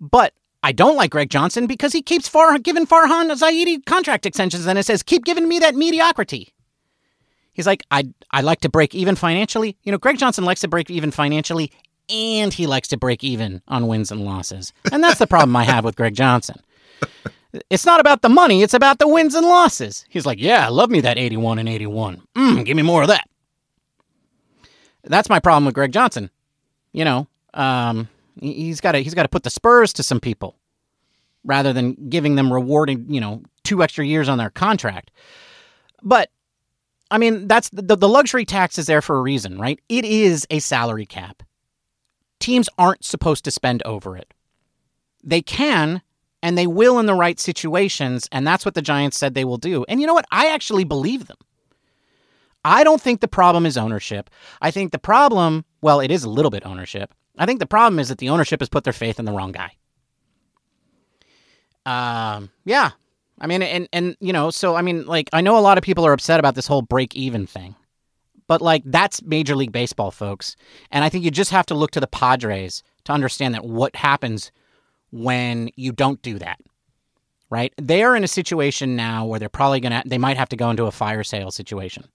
S2: But I don't like Greg Johnson because he keeps Far- giving Farhan Zaidi contract extensions and it says, keep giving me that mediocrity. He's like, I, I like to break even financially. You know, Greg Johnson likes to break even financially and he likes to break even on wins and losses. And that's the problem I have with Greg Johnson. It's not about the money, it's about the wins and losses. He's like, yeah, I love me that 81 and 81. Mm, give me more of that. That's my problem with Greg Johnson. You know, um, he- he's got to he's got to put the spurs to some people rather than giving them rewarding, you know, two extra years on their contract. But I mean, that's the, the luxury tax is there for a reason, right? It is a salary cap. Teams aren't supposed to spend over it. They can and they will in the right situations, and that's what the Giants said they will do. And you know what? I actually believe them. I don't think the problem is ownership. I think the problem, well, it is a little bit ownership. I think the problem is that the ownership has put their faith in the wrong guy. Um, yeah. I mean, and and you know, so I mean, like, I know a lot of people are upset about this whole break even thing, but like, that's Major League Baseball, folks. And I think you just have to look to the Padres to understand that what happens when you don't do that. Right? They are in a situation now where they're probably gonna, they might have to go into a fire sale situation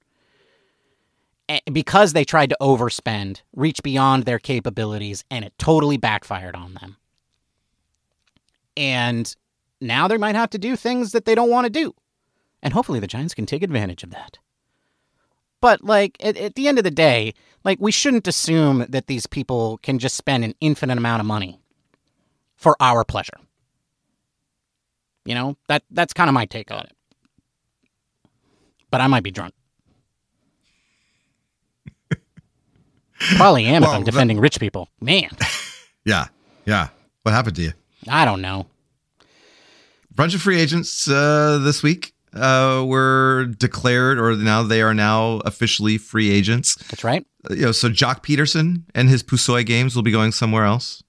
S2: eh, because they tried to overspend, reach beyond their capabilities, and it totally backfired on them. And now they might have to do things that they don't want to do. And hopefully the Giants can take advantage of that. But, like, at, at the end of the day, like, we shouldn't assume that these people can just spend an infinite amount of money for our pleasure. You know, that that's kind of my take on it. But I might be drunk. Probably am if I'm
S3: that-
S2: defending rich people. Man,
S3: Yeah, yeah. What happened to you?
S2: I don't know.
S3: bunch of free agents uh, this week uh, were declared, or now they are now officially free agents.
S2: That's right.
S3: Uh, You know, so Joc Pederson and his Pusoy games will be going somewhere else.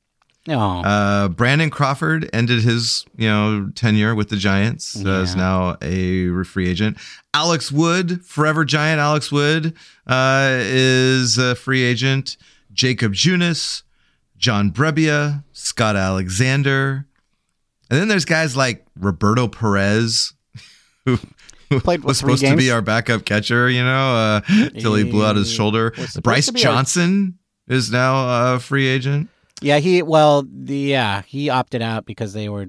S2: Oh,
S3: Uh, Brandon Crawford ended his you know tenure with the Giants uh, is now a free agent. Alex Wood, forever Giant Alex Wood, uh, is a free agent. Jacob Junis, John Brebbia, Scott Alexander, and then there's guys like Roberto Perez, who,
S2: Played, what,
S3: was supposed to be our backup catcher, you know, uh, till he blew out his shoulder. Bryce
S2: be our-
S3: Johnson is now a free agent.
S2: yeah. He well, the yeah, he opted out because they were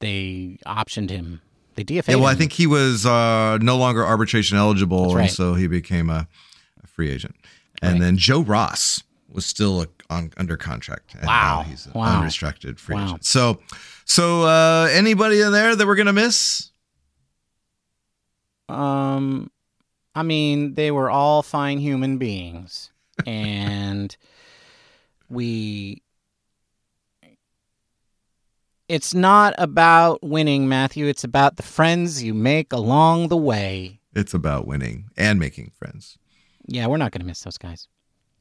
S2: they optioned him. They DFA'd
S3: Yeah, well, I think he was uh, no longer arbitration eligible,
S2: That's
S3: and so he became a, a free agent. And
S2: Right.
S3: then Joe Ross was still a, on under contract. And
S2: Wow.
S3: now he's an
S2: Wow.
S3: unrestricted free
S2: Wow.
S3: agent. So, so uh, anybody in there that we're gonna miss?
S2: Um, I mean, they were all fine human beings, and we. It's not about winning, Matthew. It's about the friends you make along the way.
S3: It's about winning and making friends.
S2: Yeah, we're not going to miss those guys.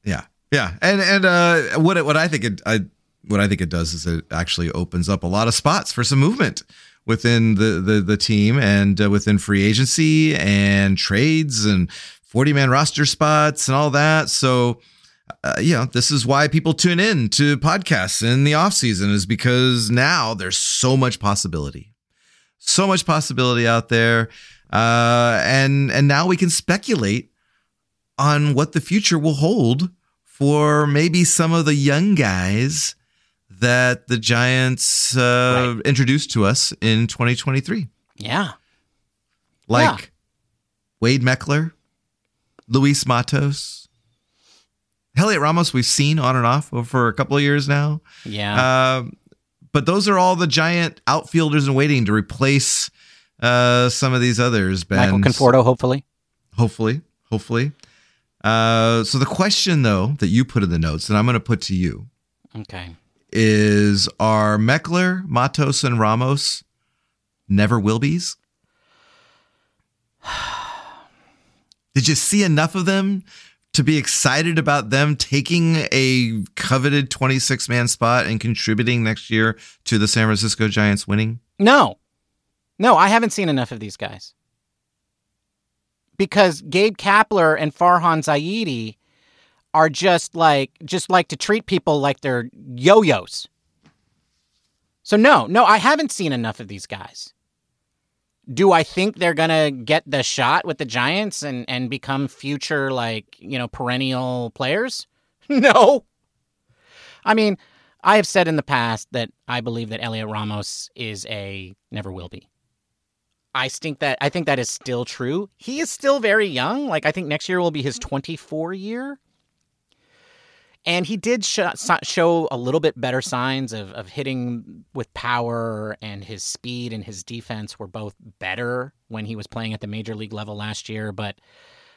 S3: Yeah, yeah, and and uh, what what I think it I what I think it does is it actually opens up a lot of spots for some movement within the the the team and uh, within free agency and trades and forty man roster spots and all that. So. Uh, you know, this is why people tune in to podcasts in the off season is because now there's so much possibility, so much possibility out there, uh, and and now we can speculate on what the future will hold for maybe some of the young guys that the Giants uh, introduced to us in 2023,
S2: Yeah.
S3: like
S2: Yeah.
S3: Wade Meckler, Luis Matos, Heliot Ramos. We've seen on and off for a couple of years now.
S2: Yeah.
S3: Um, but those are all the giant outfielders in waiting to replace uh, some of these others. Ben,
S2: Michael Conforto, hopefully.
S3: hopefully, hopefully. Uh, so the question though that you put in the notes that I'm going to put to you
S2: Okay.
S3: Is: Are Meckler, Matos, and Ramos never will be's? Did you see enough of them to be excited about them taking a coveted 26 man spot and contributing next year to the San Francisco Giants winning?
S2: No. No, I haven't seen enough of these guys. Because Gabe Kapler and Farhan Zaidi are just like just like to treat people like they're yo-yos. So no, no, I haven't seen enough of these guys. Do I think they're gonna get the shot with the Giants and, and become future like, you know, perennial players? No. I mean, I have said in the past that I believe that Heliot Ramos is a never will be. I think that I think that is still true. He is still very young. Like I think next year will be his 24 year. And he did sh- show a little bit better signs of, of hitting with power, and his speed and his defense were both better when he was playing at the major league level last year. But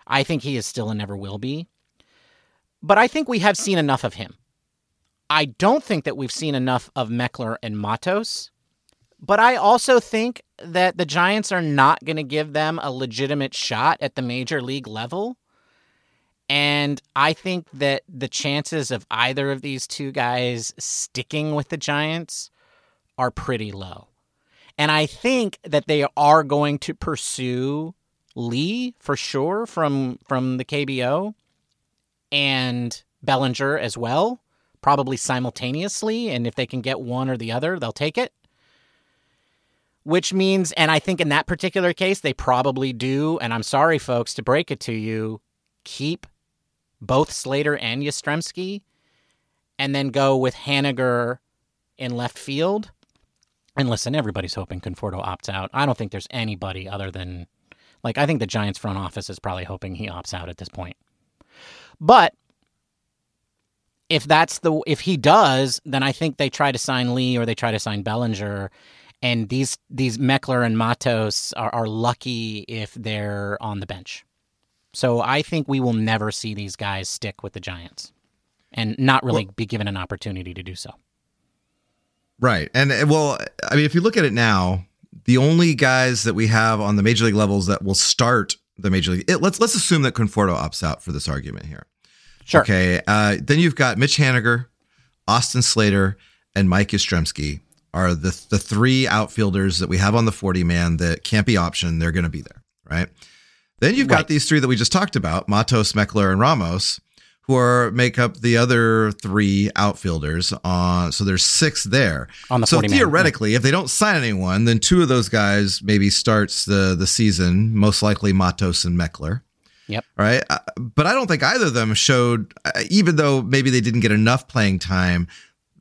S2: I think he is still and never will be. But I think we have seen enough of him. I don't think that we've seen enough of Meckler and Matos. But I also think that the Giants are not going to give them a legitimate shot at the major league level. And I think that the chances of either of these two guys sticking with the Giants are pretty low. And I think that they are going to pursue Lee for sure from from the KBO and Bellinger as well, probably simultaneously. And if they can get one or the other, they'll take it. Which means, and I think in that particular case, they probably do. And I'm sorry, folks, to break it to you, keep both Slater and Yastrzemski, and then go with Haniger in left field. And listen, everybody's hoping Conforto opts out. I don't think there's anybody other than, like, I think the Giants front office is probably hoping he opts out at this point. But if that's the if he does, then I think they try to sign Lee or they try to sign Bellinger. And these these Meckler and Matos are, are lucky if they're on the bench. So I think we will never see these guys stick with the Giants and not really be given an opportunity to do so.
S3: Right. And uh, well, I mean, if you look at it now, the only guys that we have on the major league levels that will start the major league, it, let's let's assume that Conforto opts out for this argument here.
S2: Sure.
S3: Okay. Uh, then you've got Mitch Haniger, Austin Slater, and Mike Yastrzemski are the the three outfielders that we have on the 40 man that can't be optioned. They're going to be there, right? Then you've got these three that we just talked about, Matos, Meckler, and Ramos, who are make up the other three outfielders. On so there's six there.
S2: On the
S3: so
S2: 40 man.
S3: theoretically, if they don't sign anyone, then two of those guys maybe starts the the season. Most likely Matos and Meckler.
S2: Yep.
S3: Right. Uh, But I don't think either of them showed, uh, even though maybe they didn't get enough playing time,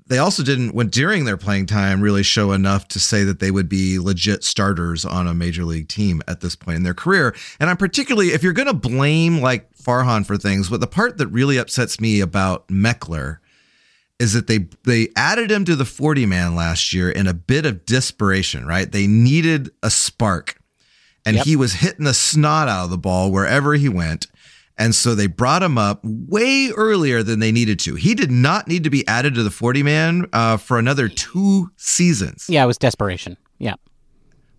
S3: they also didn't when during their playing time really show enough to say that they would be legit starters on a major league team at this point in their career. And I'm particularly if you're going to blame like Farhan for things, but the part that really upsets me about Meckler is that they they added him to the 40 man last year in a bit of desperation, right? They needed a spark. And
S2: Yep.
S3: he was hitting the snot out of the ball wherever he went. And so they brought him up way earlier than they needed to. He did not need to be added to the 40 man uh, for another two seasons.
S2: Yeah, it was desperation. Yeah.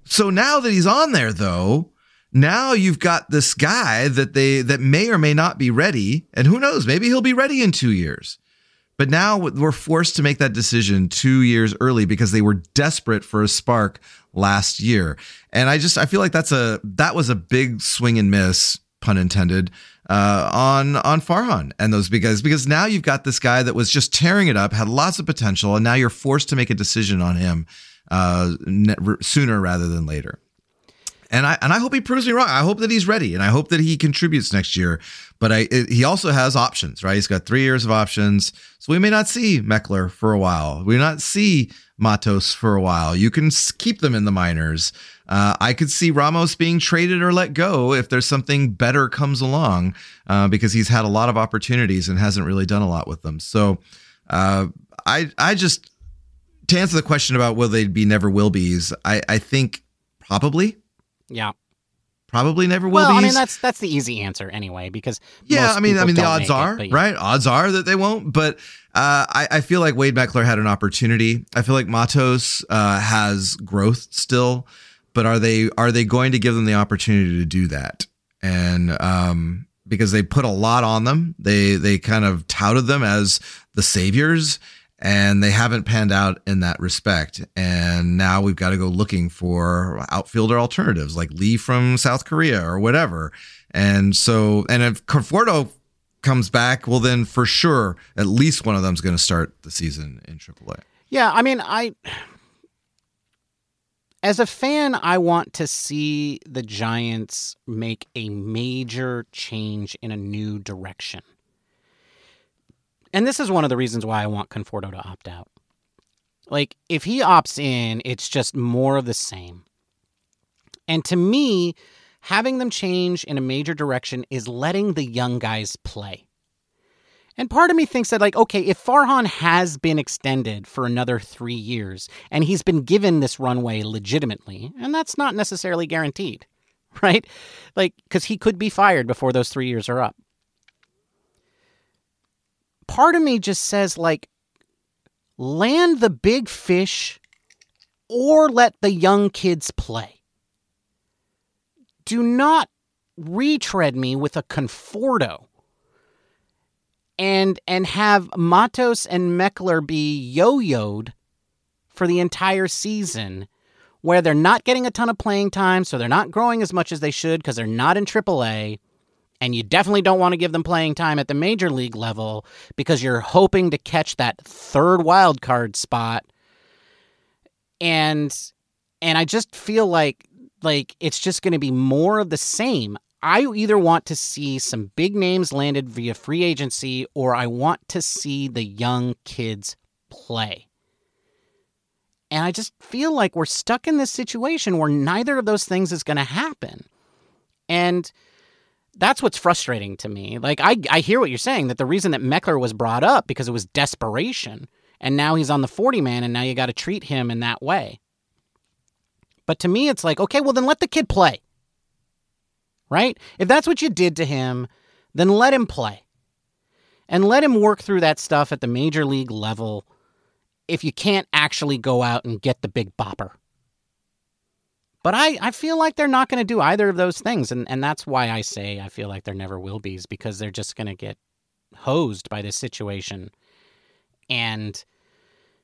S3: So now that he's on there, though, now you've got this guy that they that may or may not be ready, and who knows, maybe he'll be ready in two years. But now we're forced to make that decision two years early because they were desperate for a spark last year, and I just I feel like that's a that was a big swing and miss, pun intended, uh, on on Farhan and those because because now you've got this guy that was just tearing it up, had lots of potential, and now you're forced to make a decision on him uh, ne- sooner rather than later. And I and I hope he proves me wrong. I hope that he's ready, and I hope that he contributes next year. But I it, he also has options, right? He's got three years of options, so we may not see Meckler for a while. We may not see Matos for a while. You can keep them in the minors. Uh, I could see Ramos being traded or let go if there's something better comes along, uh, because he's had a lot of opportunities and hasn't really done a lot with them. So uh, I I just to answer the question about will they be never will be's, I I think probably
S2: Yeah.
S3: probably never will
S2: Well,
S3: be's.
S2: I mean that's that's the easy answer anyway because
S3: Yeah, I mean, I mean, the odds
S2: make it,
S3: are
S2: yeah.
S3: right. Odds are that they won't. But uh, I, I feel like Wade Meckler had an opportunity. I feel like Matos uh, has growth still, but are they are they going to give them the opportunity to do that? And um, because they put a lot on them, they they kind of touted them as the saviors. And they haven't panned out in that respect. And now we've got to go looking for outfielder alternatives like Lee from South Korea or whatever. And so, and if Conforto comes back, well, then for sure, at least one of them's going to start the season in AAA.
S2: Yeah, I mean, I as a fan, I want to see the Giants make a major change in a new direction. And this is one of the reasons why I want Conforto to opt out. Like, if he opts in, it's just more of the same. And to me, having them change in a major direction is letting the young guys play. And part of me thinks that, like, okay, if Farhan has been extended for another three years and he's been given this runway legitimately, and that's not necessarily guaranteed, right? Like, because he could be fired before those three years are up. Part of me just says, like, land the big fish or let the young kids play. Do not retread me with a Conforto and and have Matos and Meckler be yo-yoed for the entire season where they're not getting a ton of playing time, so they're not growing as much as they should because they're not in AAA. And you definitely don't want to give them playing time at the major league level because you're hoping to catch that third wild card spot. And and I just feel like like it's just going to be more of the same. I either want to see some big names landed via free agency or I want to see the young kids play. And I just feel like we're stuck in this situation where neither of those things is going to happen. And that's what's frustrating to me. Like I I hear what you're saying that the reason that Meckler was brought up because it was desperation and now he's on the 40 man and now you got to treat him in that way. But to me it's like, okay, well then let the kid play. Right? If that's what you did to him, then let him play. And let him work through that stuff at the major league level if you can't actually go out and get the big bopper. But I, I feel like they're not going to do either of those things. And, and that's why I say I feel like there never will be, is because they're just going to get hosed by this situation. And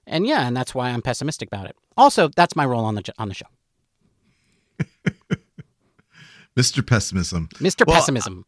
S2: and yeah, and that's why I'm pessimistic about it. Also, that's my role on the on the show.
S3: Mr. Pessimism.
S2: Mr.
S3: Well,
S2: Pessimism.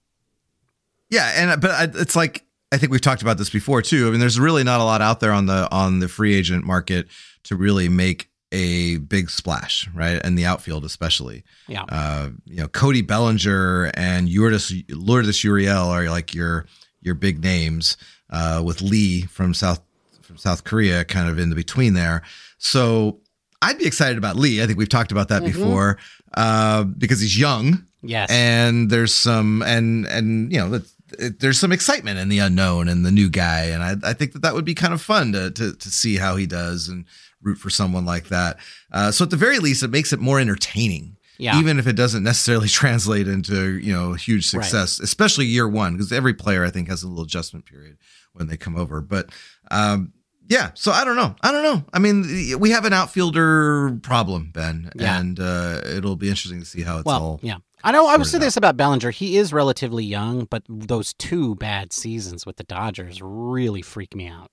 S3: Yeah, and but I, it's like I think we've talked about this before too. I mean, there's really not a lot out there on the on the free agent market to really make a big splash, right? And the outfield, especially.
S2: Yeah.
S3: Uh, you know, Cody Bellinger and Lourdes Lourdes Gurriel are like your your big names. Uh, with Lee from South from South Korea, kind of in the between there. So I'd be excited about Lee. I think we've talked about that
S2: Mhm.
S3: before uh, because he's young
S2: Yes.
S3: and there's some and and you know it, there's some excitement in the unknown and the new guy, and I, I think that that would be kind of fun to to to see how he does and root for someone like that. Uh, so at the very least, it makes it more entertaining
S2: yeah.
S3: even if it doesn't necessarily translate into you know huge
S2: Right.
S3: success especially year one because every player i think has a little adjustment period when they come over but um yeah so i don't know i don't know i mean we have an outfielder problem ben
S2: Yeah.
S3: and uh it'll be interesting to see how it's
S2: well,
S3: all
S2: yeah. I know. I would
S3: sorted
S2: say this about Bellinger. He is relatively young, but those two bad seasons with the Dodgers really freak me out.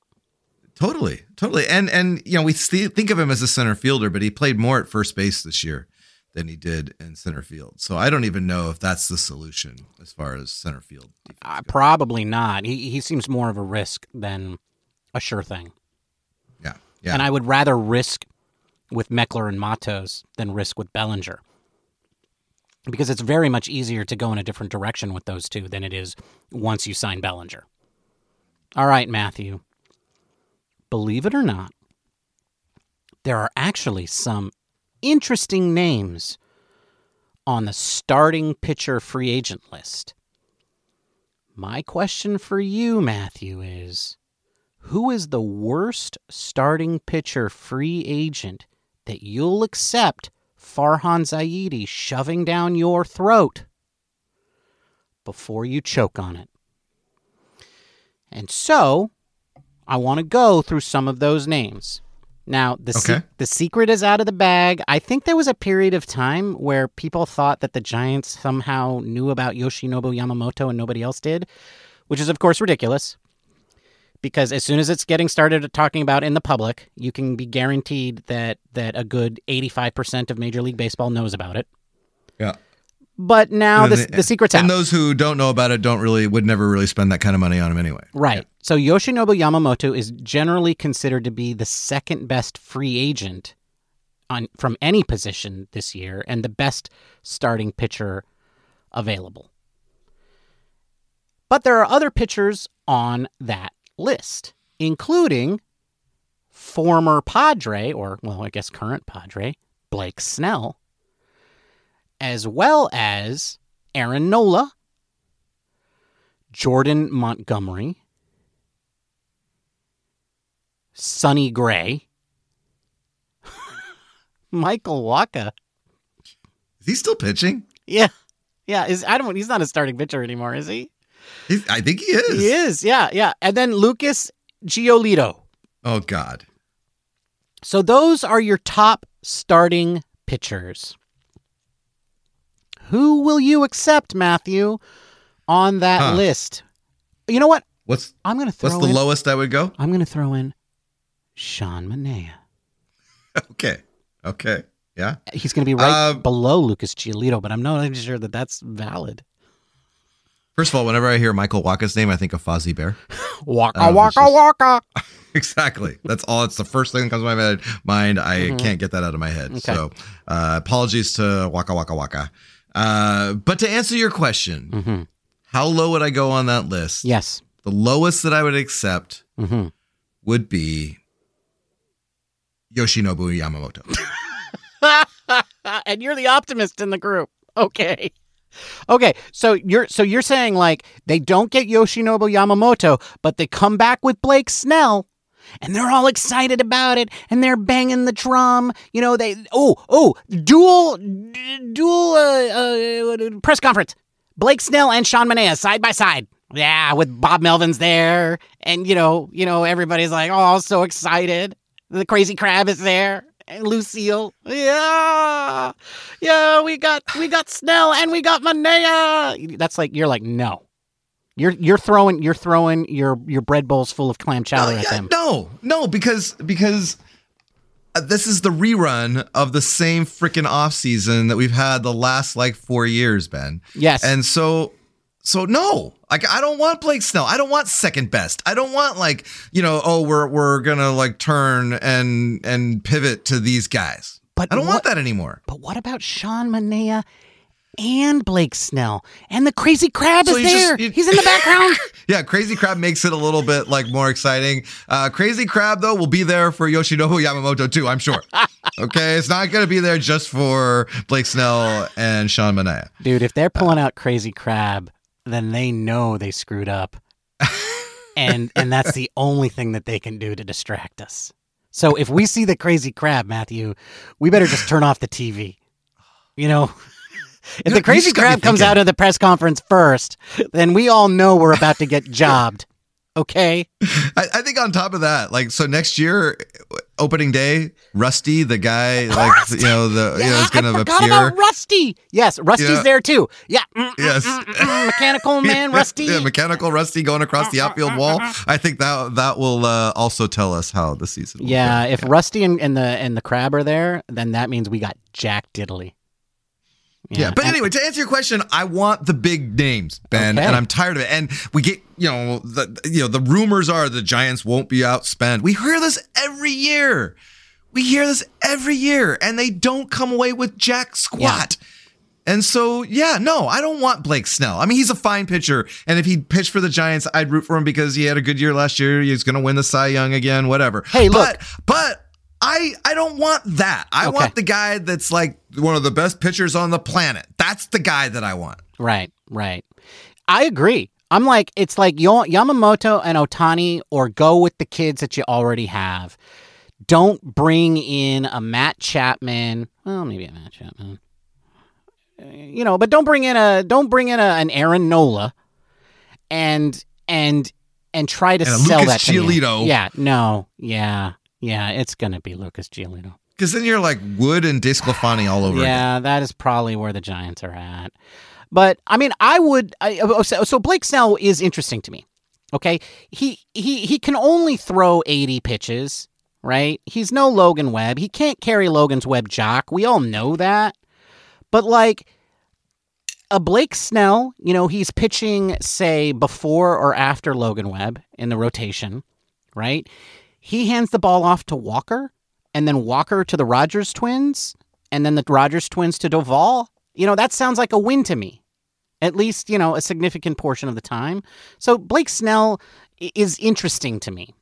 S3: totally totally and and you know we think of him as a center fielder but he played more at first base this year than he did in center field so i don't even know if that's the solution as far as center field
S2: Uh, probably not. He he seems more of a risk than a sure thing.
S3: yeah yeah
S2: And I would rather risk with Meckler and Matos than risk with Bellinger. Because it's very much easier to go in a different direction with those two than it is once you sign Bellinger. All right, Matthew. Believe it or not, there are actually some interesting names on the starting pitcher free agent list. My question for you, Matthew, is who is the worst starting pitcher free agent that you'll accept Farhan Zaidi shoving down your throat before you choke on it? And so, I want to go through some of those names. Now, the se- the secret is out of the bag. I think there was a period of time where people thought that the Giants somehow knew about Yoshinobu Yamamoto and nobody else did, which is of course ridiculous. Because as soon as it's getting started talking about in the public, you can be guaranteed that that a good 85% of Major League Baseball knows about it.
S3: yeah
S2: But now
S3: And
S2: the,
S3: the-
S2: the secret's out.
S3: And those who don't know about it don't really would never really spend that kind of money on him anyway.
S2: Right. So Yoshinobu Yamamoto is generally considered to be the second best free agent on from any position this year and the best starting pitcher available. But there are other pitchers on that list, including former Padre or well, I guess current Padre, Blake Snell, as well as Aaron Nola, Jordan Montgomery, Sonny Gray, Michael Wacha.
S3: Is he still pitching?
S2: Yeah. Yeah, is I don't he's not a starting pitcher anymore, is he?
S3: He's, I think he is.
S2: He is. Yeah, yeah. And then Lucas Giolito.
S3: Oh God.
S2: So those are your top starting pitchers. Who will you accept, Matthew, on that
S3: Huh.
S2: list? You know what?
S3: What's
S2: I'm going to throw
S3: what's the
S2: in
S3: lowest I would go?
S2: I'm going to throw in Sean Manaea.
S3: Okay. Okay. Yeah.
S2: He's going to be right
S3: Uh,
S2: below Lucas Giolito, but I'm not even sure that that's valid.
S3: First of all, whenever I hear Michael Wacha's name, I think of Fozzie Bear.
S2: Waka
S3: Oh,
S2: waka
S3: just-
S2: waka.
S3: exactly. That's all. It's the first thing that comes to my mind. I
S2: Mhm.
S3: can't get that out of my head.
S2: Okay.
S3: So, uh, apologies to Waka Waka Waka. Uh, but to answer your question,
S2: hmm
S3: how low would I go on that list?
S2: Yes.
S3: The lowest that I would accept
S2: hmm
S3: would be Yoshinobu Yamamoto.
S2: and you're the optimist in the group. Okay. Okay, so you're so you're saying like they don't get Yoshinobu Yamamoto, but they come back with Blake Snell, and they're all excited about it, and they're banging the drum. You know, they oh oh dual d- dual uh, uh, press conference. Blake Snell and Sean Manaea side by side. Yeah, with Bob Melvin's there, and you know, you know, everybody's like, oh, so excited. The crazy crab is there, Lucille. Yeah, yeah, we got we got Snell and we got Manaea. That's like you're like no, you're you're throwing you're throwing your your bread bowls full of clam chowder
S3: no,
S2: at
S3: yeah,
S2: them.
S3: no, no, because because uh, this is the rerun of the same freaking off season that we've had the last like four years, Ben.
S2: Yes,
S3: And so, so no, like I don't want Blake Snell. I don't want second best. I don't want like you know, oh, we're we're gonna like turn and and pivot to these guys.
S2: but
S3: I don't
S2: what,
S3: want that anymore.
S2: But what about Sean Manaea and Blake Snell. And the crazy crab
S3: So
S2: is
S3: he's just-
S2: there.
S3: you-
S2: he's in the background.
S3: Yeah, Crazy Crab makes it a little bit like more exciting. Uh, Crazy Crab though will be there for Yoshinobu Yamamoto too, I'm sure. okay, it's not going to be there just for Blake Snell and Sean Manaea.
S2: Dude, if they're pulling out crazy crab, then they know they screwed up. and and that's the only thing that they can do to distract us. So if we see the crazy crab, Matthew, we better just turn off the TV. You know, if
S3: You-
S2: the crazy
S3: just got me
S2: crab comes out of the press conference first, then we all know we're about to get jobbed. Okay?
S3: I, I think on top of that, like so next year, opening day, Rusty, the guy, like you know the you know is going to appear.
S2: about Rusty. Yes, Rusty's
S3: Yeah.
S2: there too. Yeah. mm, mm,
S3: Yes.
S2: mm, mm, mm, mechanical man, Rusty.
S3: yeah, mechanical Rusty going across the outfield wall. I think that that will uh, also tell us how the season. Will
S2: Yeah,
S3: go.
S2: if Rusty and, and the and the crab are there, then that means we got Jack Diddley.
S3: Yeah, but
S2: and-
S3: anyway, to answer your question, I want the big names, Ben,
S2: Okay.
S3: and I'm tired of it. And we get, you know, the you know the rumors are the Giants won't be outspent. We hear this every year. We hear this every year, and they don't come away with jack squat. And so, yeah, no, I don't want Blake Snell. I mean, he's a fine pitcher, and if he pitched for the Giants, I'd root for him because he had a good year last year. He's going to win the Cy Young again, whatever.
S2: Hey, look.
S3: but but I I don't want that. I
S2: Okay.
S3: want the guy that's like one of the best pitchers on the planet. That's the guy that I want.
S2: right, right. I agree. I'm like, it's like Yamamoto and Ohtani, or go with the kids that you already have. Don't bring in a Matt Chapman. Well, maybe a Matt Chapman. Uh, You know, but don't bring in a don't bring in a, an Aaron Nola, and and and try to
S3: And
S2: sell
S3: Lucas
S2: that.
S3: Giolito.
S2: Yeah, no, yeah, yeah. It's gonna be Lucas Giolito.
S3: Because then you're like Wood and DeSclafani all over. again.
S2: Yeah, that is probably where the Giants are at. But I mean, I would. I, oh, so, so Blake Snell is interesting to me. Okay, he he he can only throw eighty pitches, right? He's no Logan Webb. He can't carry Logan's Webb jock. We all know that. But like a Blake Snell, you know, he's pitching say before or after Logan Webb in the rotation, right? He hands the ball off to Walker, and then Walker to the Rogers twins, and then the Rogers twins to Doval. You know, that sounds like a win to me. At least, you know, a significant portion of the time. So Blake Snell is interesting to me.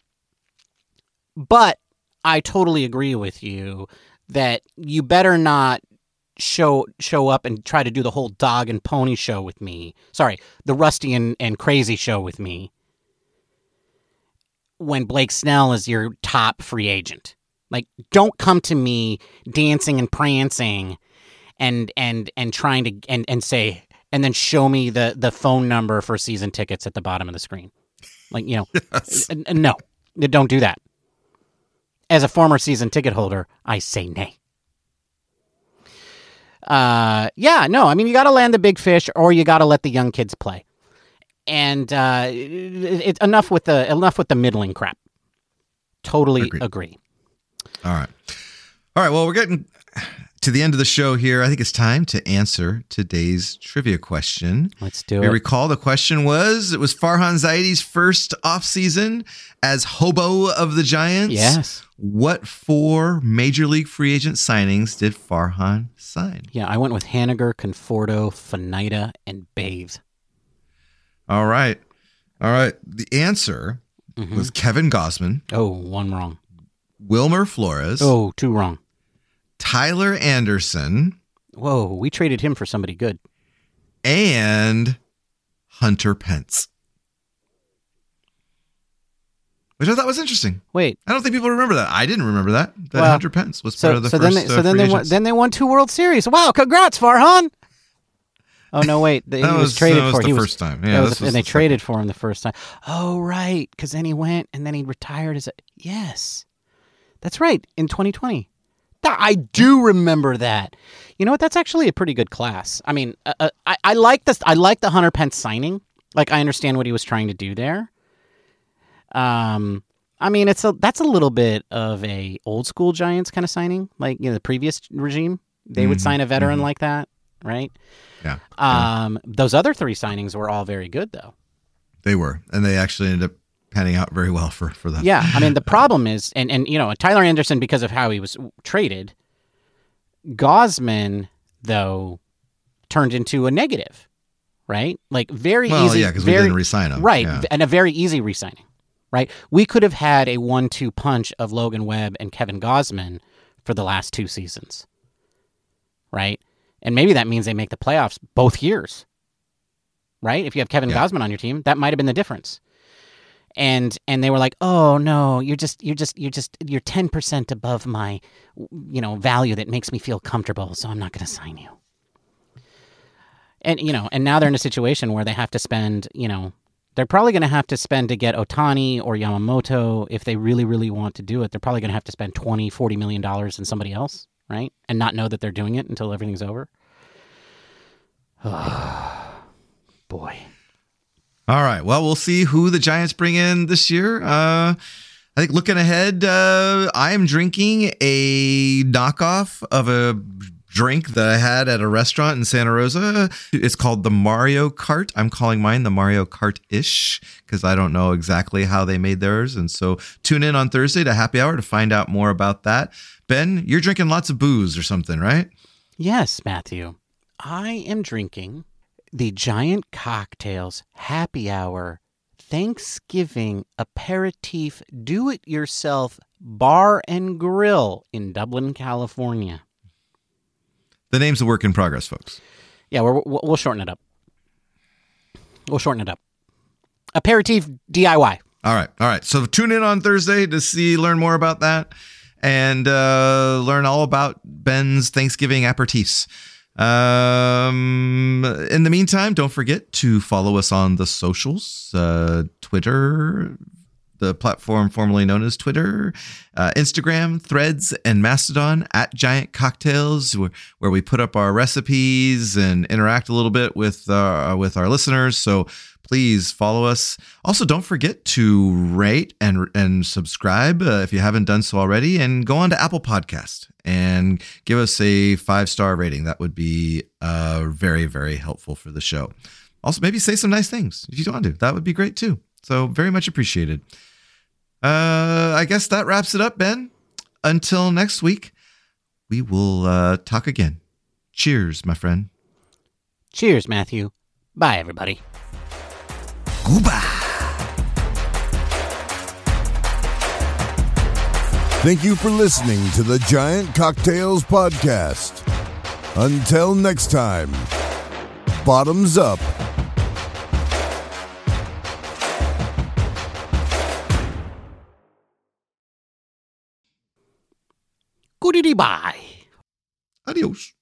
S2: But I totally agree with you that you better not show show up and try to do the whole dog and pony show with me. Sorry, the rusty and, and crazy show with me when Blake Snell is your top free agent. Like, don't come to me dancing and prancing and and and trying to and, and say and then show me the the phone number for season tickets at the bottom of the screen. Like, you know, n- n- no, don't do that. As a former season ticket holder, I say nay. Uh, yeah, no, I mean, you got to land the big fish or you got to let the young kids play. And uh, it, it, enough with the enough with the middling crap. Totally
S3: Agreed.
S2: agree.
S3: All right. All right. Well, we're getting to the end of the show here. I think it's time to answer today's trivia question.
S2: Let's do
S3: We
S2: it.
S3: recall the question was it was Farhan Zaidi's first offseason as hobo of the Giants.
S2: Yes.
S3: What four major league free agent signings did Farhan sign?
S2: Yeah, I went with Haniger, Conforto, Finita, and Bathe.
S3: All right. All right. The answer
S2: Mhm.
S3: was Kevin Gausman,
S2: Oh, one wrong.
S3: Wilmer Flores,
S2: Oh, two wrong.
S3: Tyler Anderson,
S2: Whoa, we traded him for somebody good.
S3: and Hunter Pence. Which I thought was interesting.
S2: Wait,
S3: I don't think people remember that. I didn't remember that. That
S2: Well,
S3: Hunter Pence was part of the
S2: so
S3: first
S2: then they,
S3: uh,
S2: so then they won, then they won two World Series. Wow, congrats, Farhan. Oh no, wait, he was,
S3: was-
S2: traded
S3: that was
S2: for.
S3: the
S2: he was,
S3: first time. Yeah,
S2: was
S3: was
S2: and they traded for him the first time. Oh right, because then he went and then he retired as a yes, that's right in 2020. I do remember that. You know what? That's actually a pretty good class. I mean, uh, uh, I I like this. I like the Hunter Pence signing. Like I understand what he was trying to do there. Um, I mean, it's a that's a little bit of a old school Giants kind of signing, like you know the previous regime. They would
S3: Mhm,
S2: sign a veteran
S3: mhm.
S2: like that, right?
S3: Yeah,
S2: Um, those other three signings were all very good, though.
S3: They were, and they actually ended up panning out very well for for them.
S2: Yeah, I mean the problem is, and and you know Tyler Anderson because of how he was traded. Gausman, though, turned into a negative, right? Like very
S3: Well,
S2: easy.
S3: yeah, because we didn't resign him.
S2: Right,
S3: Yeah.
S2: and a very easy resigning. Right, we could have had a one-two punch of Logan Webb and Kevin Gausman for the last two seasons. Right, and maybe that means they make the playoffs both years. Right, if you have Kevin
S3: Yeah.
S2: Gausman on your team, that might have been the difference. And and they were like, "Oh no, you're just you're just you're just you're ten percent above my, you know, value that makes me feel comfortable, so I'm not going to sign you." And you know, and now they're in a situation where they have to spend, you know, they're probably going to have to spend to get Ohtani or Yamamoto if they really really want to do it. They're probably going to have to spend 20, 40 million dollars in somebody else, right? And not know that they're doing it until everything's over. Boy.
S3: All right. Well, we'll see who the Giants bring in this year. Uh, I think looking ahead, uh, I am drinking a knockoff of a drink that I had at a restaurant in Santa Rosa. It's called the Mario Kart. I'm calling mine the Mario Kart ish because I don't know exactly how they made theirs. And so tune in on Thursday to happy hour to find out more about that. Ben, you're drinking lots of booze or something, right?
S2: Yes, Matthew. I am drinking the Giant Cocktails Happy Hour Thanksgiving Aperitif Do It Yourself Bar and Grill in Dublin, California.
S3: The name's a work in progress, folks.
S2: Yeah, we're, we'll we'll shorten it up. We'll shorten it up. Aperitif DIY.
S3: All right. All right. So tune in on Thursday to see, learn more about that and uh, learn all about Ben's Thanksgiving aperitifs. Um, in the meantime, don't forget to follow us on the socials, uh, Twitter, the platform formerly known as Twitter, uh, Instagram, Threads, and Mastodon at Giant Cocktails, where, where we put up our recipes and interact a little bit with uh, with our listeners. So please follow us. Also, don't forget to rate and and subscribe uh, if you haven't done so already, and go on to Apple Podcast and give us a five star rating. That would be uh, very very helpful for the show. Also, maybe say some nice things if you want to. That would be great too. So very much appreciated. Uh, I guess that wraps it up, Ben. Until next week, we will uh, talk again. Cheers, my friend.
S2: Cheers, Matthew. Bye, everybody.
S1: Thank you for listening to the Giant Cocktails Podcast. Until next time, bottoms up.
S2: Curiribai.
S3: Adeus.